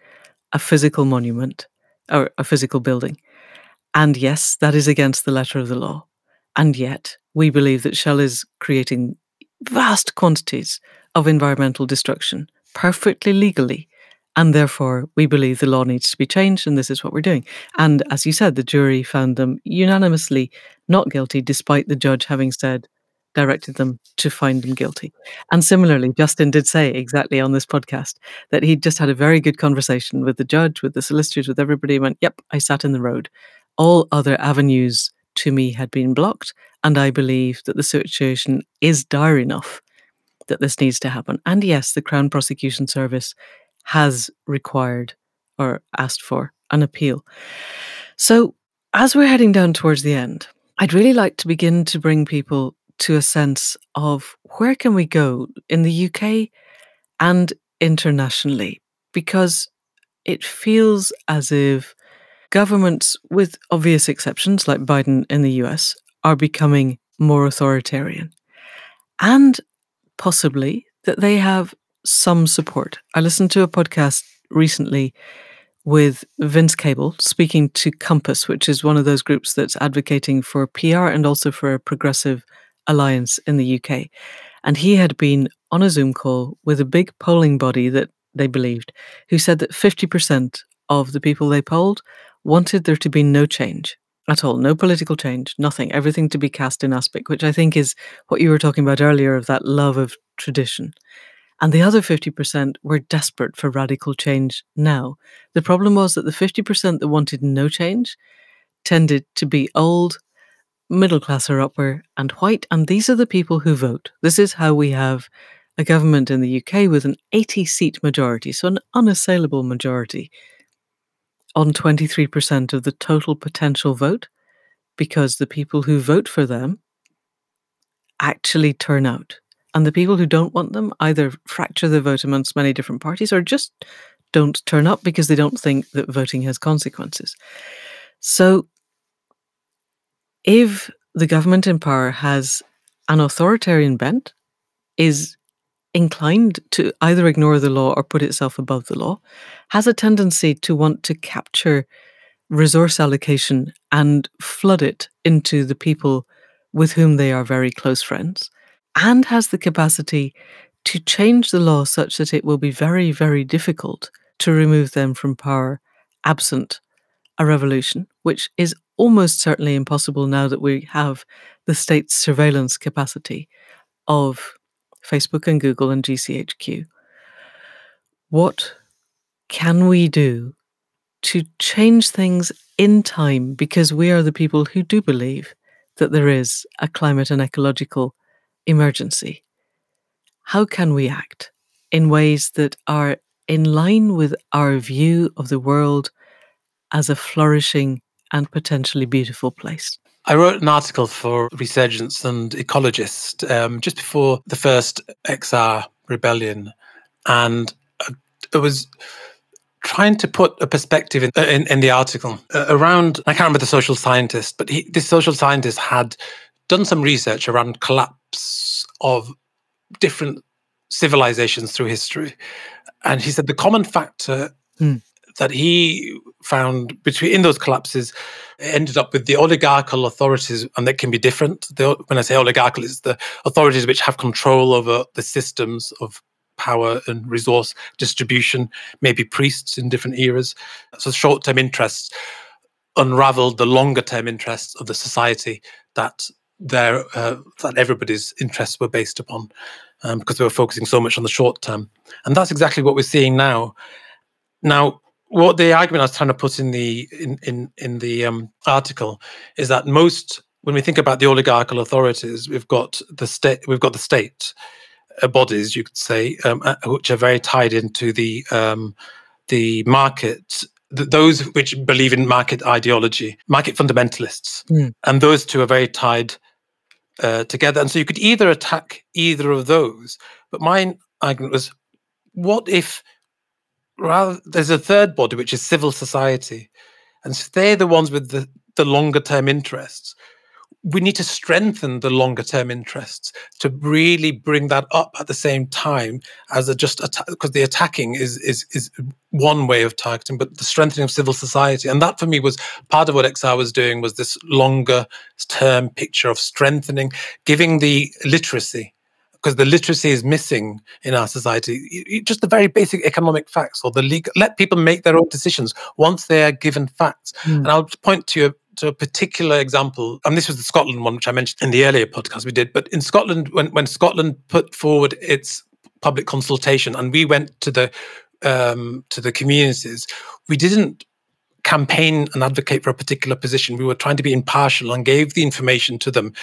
a physical monument or a physical building. And yes, that is against the letter of the law. And yet, we believe that Shell is creating vast quantities of environmental destruction perfectly legally and therefore, we believe the law needs to be changed, and this is what we're doing. And as you said, the jury found them unanimously not guilty, despite the judge having said, directed them to find them guilty. And similarly, Justin did say exactly on this podcast that he'd just had a very good conversation with the judge, with the solicitors, with everybody. He went, Yep, I sat in the road. All other avenues to me had been blocked. And I believe that the situation is dire enough that this needs to happen. And yes, the Crown Prosecution Service has required or asked for an appeal. So, as we're heading down towards the end, I'd really like to begin to bring people to a sense of where can we go in the UK and internationally because it feels as if governments with obvious exceptions like Biden in the US are becoming more authoritarian and possibly that they have some support. I listened to a podcast recently with Vince Cable speaking to Compass, which is one of those groups that's advocating for PR and also for a progressive alliance in the UK. And he had been on a Zoom call with a big polling body that they believed, who said that 50% of the people they polled wanted there to be no change at all, no political change, nothing, everything to be cast in aspic, which I think is what you were talking about earlier of that love of tradition. And the other 50% were desperate for radical change now. The problem was that the 50% that wanted no change tended to be old, middle class or upper, and white. And these are the people who vote. This is how we have a government in the UK with an 80 seat majority, so an unassailable majority, on 23% of the total potential vote, because the people who vote for them actually turn out. And the people who don't want them either fracture the vote amongst many different parties or just don't turn up because they don't think that voting has consequences. So, if the government in power has an authoritarian bent, is inclined to either ignore the law or put itself above the law, has a tendency to want to capture resource allocation and flood it into the people with whom they are very close friends, and has the capacity to change the law such that it will be very, very difficult to remove them from power absent a revolution, which is almost certainly impossible now that we have the state's surveillance capacity of Facebook and Google and GCHQ. What can we do to change things in time because we are the people who do believe that there is a climate and ecological emergency? How can we act in ways that are in line with our view of the world as a flourishing and potentially beautiful place? I wrote an article for Resurgence and Ecologist um, just before the first XR rebellion, and it was trying to put a perspective in, in, in the article uh, around. I can't remember the social scientist, but he, this social scientist had done some research around collapse of different civilizations through history, and he said the common factor mm. that he found between in those collapses ended up with the oligarchical authorities, and that can be different. The, when I say oligarchical, it's the authorities which have control over the systems of power and resource distribution, maybe priests in different eras. So short term interests unraveled the longer term interests of the society that their uh, that everybody's interests were based upon um, because they were focusing so much on the short term and that's exactly what we're seeing now now what the argument I was trying to put in the in in in the um, article is that most when we think about the oligarchical authorities, we've got the state, we've got the state uh, bodies, you could say, um, uh, which are very tied into the um, the market. Th- those which believe in market ideology, market fundamentalists, mm. and those two are very tied uh, together. And so you could either attack either of those. But my argument was, what if rather there's a third body which is civil society and so they're the ones with the, the longer term interests. We need to strengthen the longer term interests to really bring that up at the same time as a just because the attacking is is is one way of targeting but the strengthening of civil society and that for me was part of what xr was doing was this longer term picture of strengthening giving the literacy because the literacy is missing in our society. Just the very basic economic facts or the legal, let people make their own decisions once they are given facts. Mm. And I'll point to a, to a particular example, and this was the Scotland one, which I mentioned in the earlier podcast we did. But in Scotland, when, when Scotland put forward its public consultation and we went to the um, to the communities, we didn't campaign and advocate for a particular position. We were trying to be impartial and gave the information to them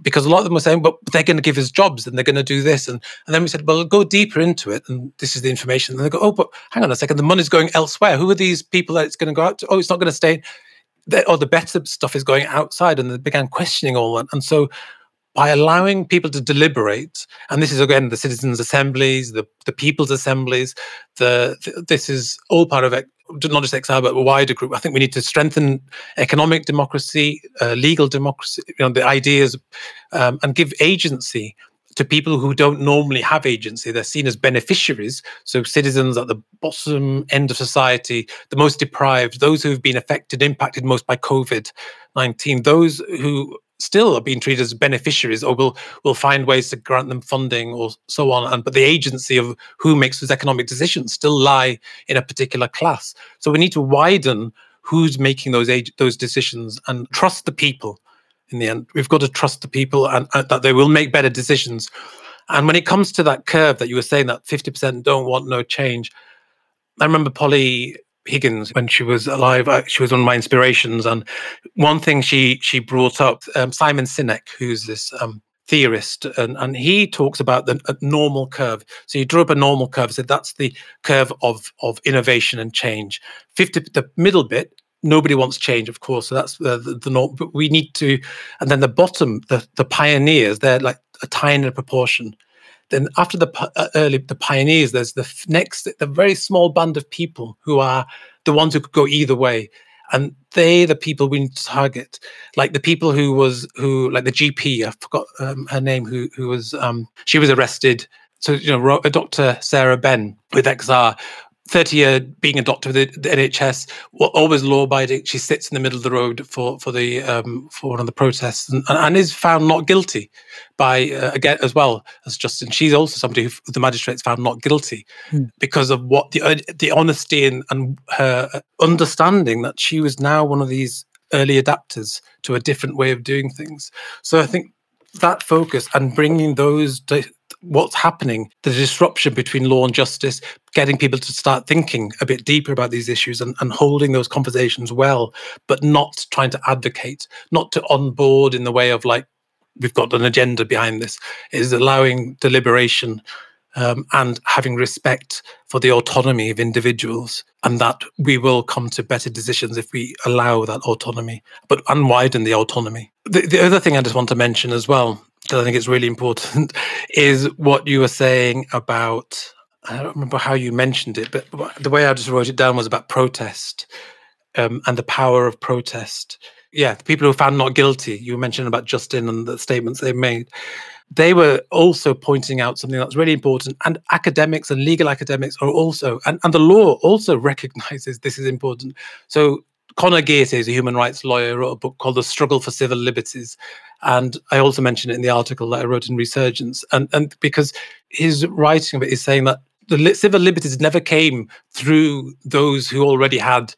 because a lot of them were saying, but they're going to give us jobs and they're going to do this. And, and then we said, well, go deeper into it. And this is the information. And they go, oh, but hang on a second, the money's going elsewhere. Who are these people that it's going to go out to? Oh, it's not going to stay. Or oh, the better stuff is going outside. And they began questioning all that. And so by allowing people to deliberate, and this is again the citizens' assemblies, the, the people's assemblies, the, the this is all part of it, not just XR, but a wider group. I think we need to strengthen economic democracy, uh, legal democracy, you know, the ideas, um, and give agency to people who don't normally have agency. They're seen as beneficiaries. So citizens at the bottom end of society, the most deprived, those who've been affected, impacted most by COVID 19, those who still are being treated as beneficiaries or will will find ways to grant them funding or so on and but the agency of who makes those economic decisions still lie in a particular class. So we need to widen who's making those age, those decisions and trust the people in the end. We've got to trust the people and, and that they will make better decisions. And when it comes to that curve that you were saying that 50% don't want no change i remember polly Higgins when she was alive. Uh, she was one of my inspirations, and one thing she she brought up um, Simon Sinek, who's this um, theorist, and, and he talks about the normal curve. So he drew up a normal curve. Said that's the curve of of innovation and change. Fifty, the middle bit. Nobody wants change, of course. So that's the, the, the norm. But we need to, and then the bottom, the the pioneers, they're like a tiny proportion then after the uh, early the pioneers, there's the next the very small band of people who are the ones who could go either way, and they the people we need to target like the people who was who like the gp i forgot um, her name who who was um she was arrested. So you know dr sarah benn with xr 30 year being a doctor with the, NHS, always law abiding. She sits in the middle of the road for for the um, for one of the protests and, and is found not guilty by uh, again as well as Justin. She's also somebody who the magistrates found not guilty hmm. because of what the uh, the honesty and, and her understanding that she was now one of these early adapters to a different way of doing things. So I think that focus and bringing those what's happening, the disruption between law and justice, getting people to start thinking a bit deeper about these issues and, and holding those conversations well, but not trying to advocate, not to onboard in the way of like, we've got an agenda behind this, is allowing deliberation um, and having respect for the autonomy of individuals, and that we will come to better decisions if we allow that autonomy, but unwiden the autonomy. The, the other thing I just want to mention as well because I think it's really important, is what you were saying about. I don't remember how you mentioned it, but the way I just wrote it down was about protest um, and the power of protest. Yeah, the people who found not guilty. You mentioned about Justin and the statements they made. They were also pointing out something that's really important, and academics and legal academics are also, and, and the law also recognizes this is important. So Conor Gearty, a human rights lawyer, wrote a book called The Struggle for Civil Liberties. And I also mentioned it in the article that I wrote in Resurgence. And, and because his writing of it is saying that the civil liberties never came through those who already had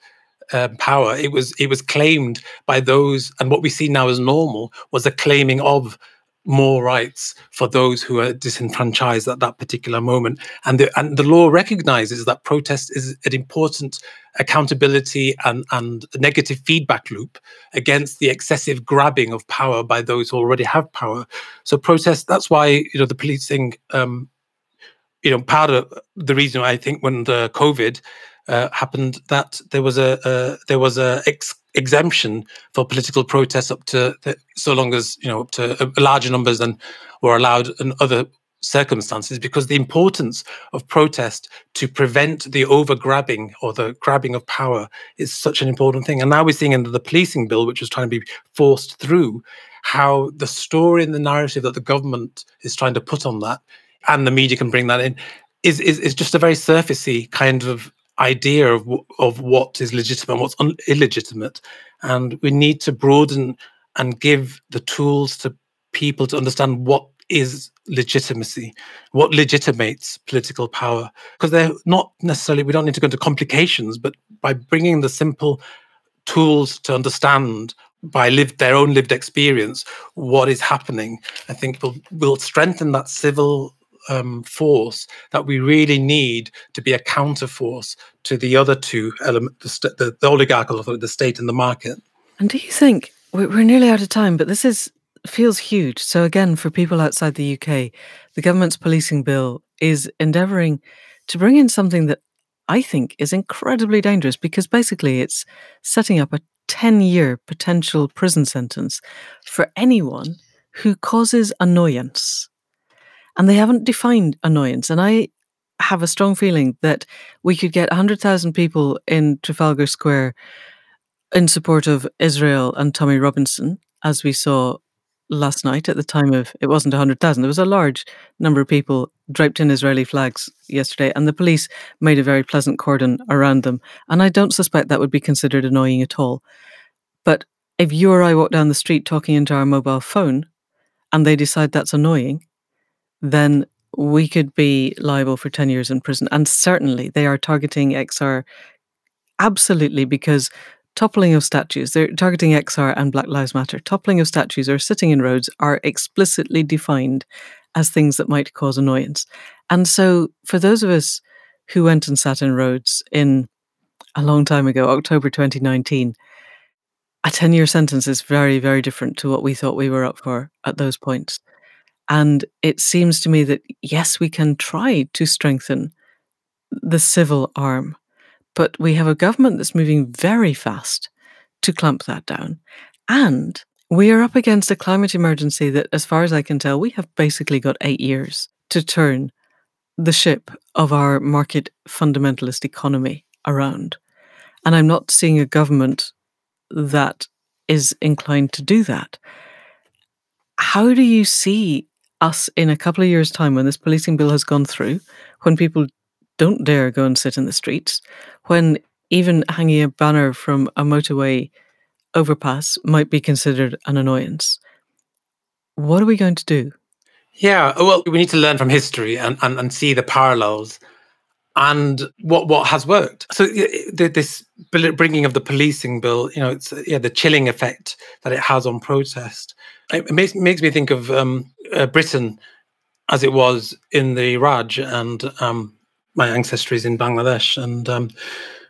uh, power. It was it was claimed by those, and what we see now as normal was a claiming of more rights for those who are disenfranchised at that particular moment. And the, and the law recognizes that protest is an important accountability and, and negative feedback loop against the excessive grabbing of power by those who already have power. So protest, that's why, you know, the policing, um, you know, part of the reason I think when the COVID uh, happened that there was a, a there was a ex- exemption for political protests up to the, so long as you know up to uh, larger numbers than were allowed in other circumstances because the importance of protest to prevent the over grabbing or the grabbing of power is such an important thing. And now we're seeing in the policing bill which was trying to be forced through how the story and the narrative that the government is trying to put on that and the media can bring that in is, is, is just a very surfacey kind of idea of of what is legitimate and what's un- illegitimate, and we need to broaden and give the tools to people to understand what is legitimacy, what legitimates political power, because they're not necessarily. We don't need to go into complications, but by bringing the simple tools to understand by lived their own lived experience what is happening, I think will will strengthen that civil um, force that we really need to be a counterforce to the other two elements, the, the, the oligarchical the state and the market. And do you think we're nearly out of time, but this is feels huge. So again, for people outside the UK, the government's policing bill is endeavouring to bring in something that I think is incredibly dangerous because basically it's setting up a 10 year potential prison sentence for anyone who causes annoyance and they haven't defined annoyance. And I have a strong feeling that we could get 100,000 people in Trafalgar Square in support of Israel and Tommy Robinson, as we saw last night. At the time of it wasn't 100,000 there was a large number of people draped in Israeli flags yesterday and the police made a very pleasant cordon around them. And I don't suspect that would be considered annoying at all. But if you or I walk down the street talking into our mobile phone and they decide that's annoying then we could be liable for 10 years in prison. And certainly they are targeting XR absolutely because toppling of statues, they're targeting XR and Black Lives Matter. Toppling of statues or sitting in roads are explicitly defined as things that might cause annoyance. And so for those of us who went and sat in roads in a long time ago, October 2019, a 10 year sentence is very, very different to what we thought we were up for at those points. And it seems to me that, yes, we can try to strengthen the civil arm, but we have a government that's moving very fast to clamp that down. And we are up against a climate emergency that, as far as I can tell, we have basically got eight years to turn the ship of our market fundamentalist economy around. And I'm not seeing a government that is inclined to do that. How do you see us in a couple of years' time when this policing bill has gone through, when people don't dare go and sit in the streets, when even hanging a banner from a motorway overpass might be considered an annoyance? What are we going to do? Yeah, well, we need to learn from history and, and, and see the parallels and what what has worked. So this bringing of the policing bill, you know, it's yeah the chilling effect that it has on protest. It makes makes me think of um, uh, Britain as it was in the Raj, and um, my ancestry is in Bangladesh, and um,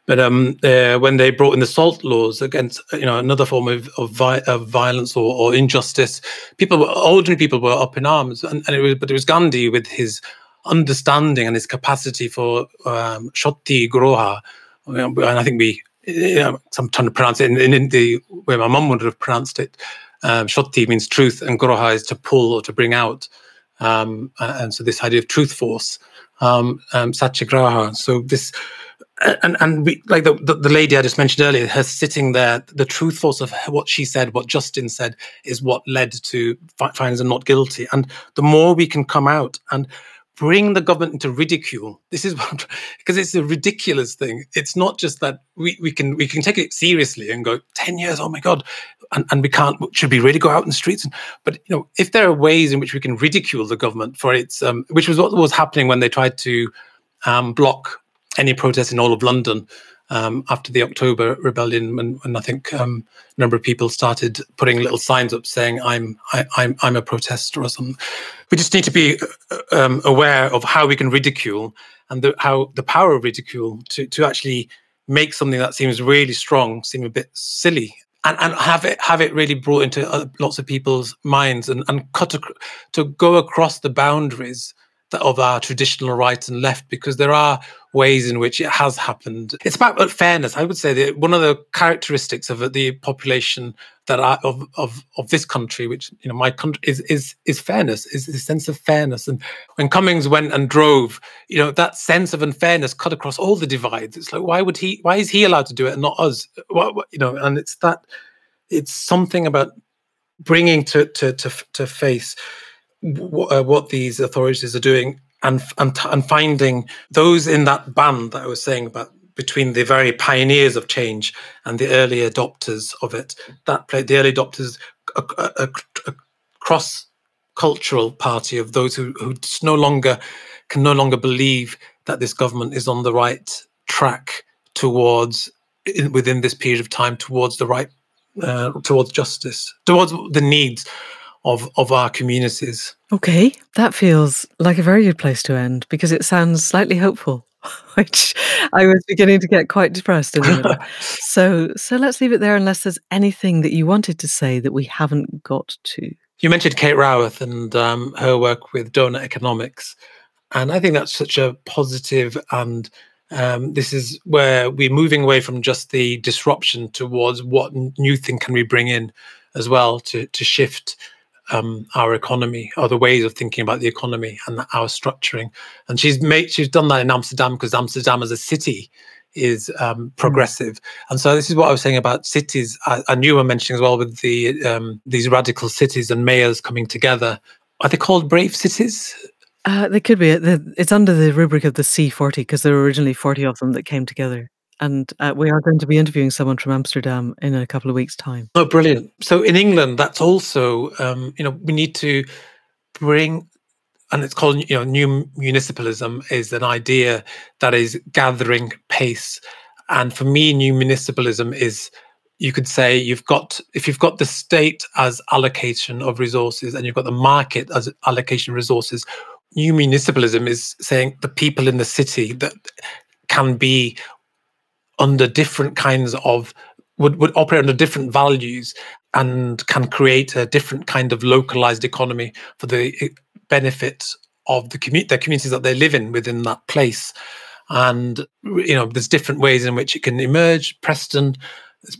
but uh, when they brought in the salt laws against you know another form of of, vi- of violence or, or, injustice, people were ordinary people were up in arms, and, and, it was but it was Gandhi with his understanding and his capacity for um, Groha, and I think we, you I'm trying to pronounce it in, in the way my mum would have pronounced it. Um, Shoti means truth, and Groha is to pull or to bring out. Um, and so this idea of truth force, um, um, Satyagraha. So this, and and we like the, the, the lady I just mentioned earlier, her sitting there, the truth force of what she said, what Justin said, is what led to findings and not guilty. And the more we can come out and bring the government into ridicule. This is what because it's a ridiculous thing. It's not just that we, we can we can take it seriously and go 10 years, oh my God, and, and we can't should we really go out in the streets? But you know, if there are ways in which we can ridicule the government for its um, which was what was happening when they tried to um, block any protest in all of London um, after the October rebellion, when, I think um, a number of people started putting little signs up saying "I'm I, am I'm a protester" or something. We just need to be uh, um, aware of how we can ridicule and the, how the power of ridicule to to actually make something that seems really strong seem a bit silly. And, and have it have it really brought into uh, lots of people's minds and, and cut ac- to go across the boundaries of our traditional right and left because there are ways in which it has happened. It's about uh, fairness. I would say that one of the characteristics of uh, the population that are of, of, of this country, which you know my country is is is fairness, is the sense of fairness. And when Cummings went and drove, you know that sense of unfairness cut across all the divides. It's like why would he? Why is he allowed to do it and not us? What, what, you know, and it's that it's something about bringing to to to, to face uh, what these authorities are doing and and and finding those in that band that I was saying about between the very pioneers of change and the early adopters of it. That played the early adopters, a, a, a cross cultural party of those who who no longer can no longer believe that this government is on the right track towards in, within this period of time towards the right uh, towards justice towards the needs of of our communities. Okay, that feels like a very good place to end because it sounds slightly hopeful, which I was beginning to get quite depressed in the middle. so so let's leave it there unless there's anything that you wanted to say that we haven't got to. You mentioned Kate Raworth and um, her work with Doughnut Economics, and I think that's such a positive and um, this is where we're moving away from just the disruption towards what new thing can we bring in as well to to shift um, our economy or the ways of thinking about the economy and our structuring. And she's made she's done that in Amsterdam because Amsterdam as a city is um, hmm. progressive. Mm. And so this is what I was saying about cities. I, I knew were mentioning as well with the um, these radical cities and mayors coming together. Are they called brave cities? Uh, they could be. It's under the rubric of the C40 because there were originally 40 of them that came together and uh, we are going to be interviewing someone from Amsterdam in a couple of weeks' time. Oh, brilliant! So in England, that's also um, you know we need to bring, and it's called you know new municipalism is an idea that is gathering pace, and for me, new municipalism is you could say you've got if you've got the state as allocation of resources and you've got the market as allocation of resources new municipalism is saying the people in the city that can be under different kinds of would, would operate under different values and can create a different kind of localized economy for the eh, benefit of the community the communities that they live in within that place. And you know there's different ways in which it can emerge. Preston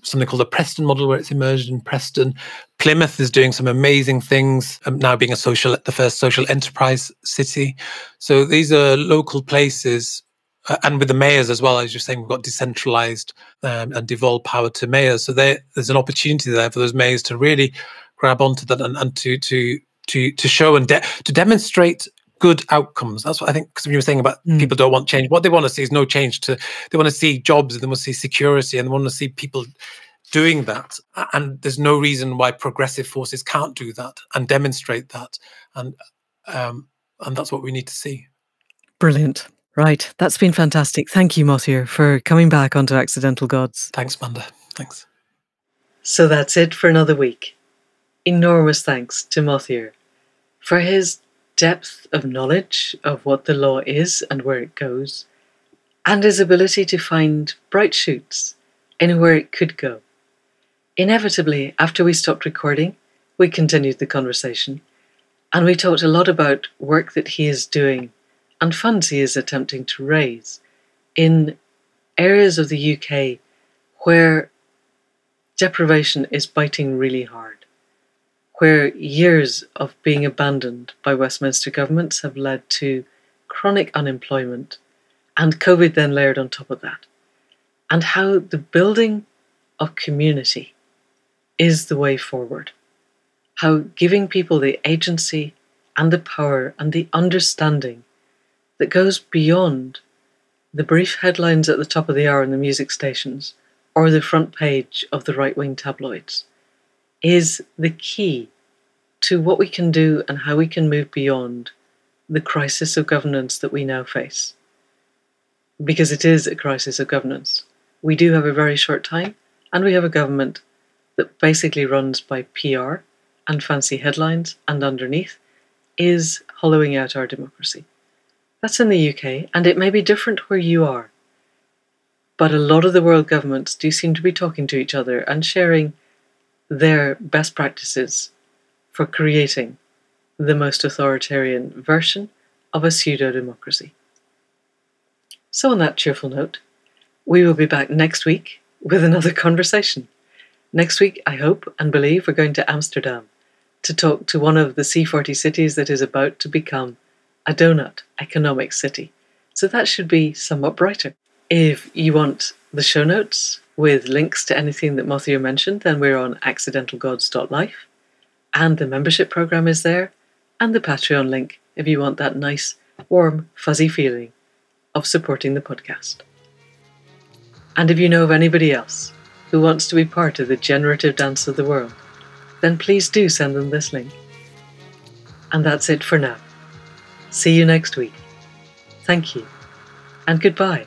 something called the preston model where it's emerged in preston. Plymouth is doing some amazing things um, now being a social the first social enterprise city. So these are local places uh, and with the mayors as well, as you're saying, we've got decentralized um, and devolved power to mayors. So there, there's an opportunity there for those mayors to really grab onto that and, and to to to to show and de- to demonstrate good outcomes. That's what I think. Because when you were saying about mm. people don't want change. What they want to see is no change. To they want to see jobs, and they want to see security, and they want to see people doing that. And there's no reason why progressive forces can't do that and demonstrate that. And um, and that's what we need to see. Brilliant. Right. That's been fantastic. Thank you, Mothiur, for coming back onto Accidental Gods. Thanks, Manda. Thanks. So that's it for another week. Enormous thanks to Mothiur for his depth of knowledge of what the law is and where it goes, and his ability to find bright shoots in where it could go. Inevitably, after we stopped recording, we continued the conversation, and we talked a lot about work that he is doing and funds he is attempting to raise in areas of the UK where deprivation is biting really hard, where years of being abandoned by Westminster governments have led to chronic unemployment and COVID then layered on top of that, and how the building of community is the way forward. How giving people the agency and the power and the understanding that goes beyond the brief headlines at the top of the hour in the music stations or the front page of the right wing tabloids is the key to what we can do and how we can move beyond the crisis of governance that we now face. Because it is a crisis of governance. We do have a very short time, and we have a government that basically runs by PR and fancy headlines, and underneath is hollowing out our democracy. That's in the UK, and it may be different where you are. But a lot of the world governments do seem to be talking to each other and sharing their best practices for creating the most authoritarian version of a pseudo democracy. So, on that cheerful note, we will be back next week with another conversation. Next week, I hope and believe we're going to Amsterdam to talk to one of the C40 cities that is about to become a doughnut economic city. So that should be somewhat brighter. If you want the show notes with links to anything that Mothiur mentioned, then we're on accidentalgods.life. And the membership program is there, and the Patreon link if you want that nice, warm, fuzzy feeling of supporting the podcast. And if you know of anybody else who wants to be part of the generative dance of the world, then please do send them this link. And that's it for now. See you next week. Thank you, and goodbye.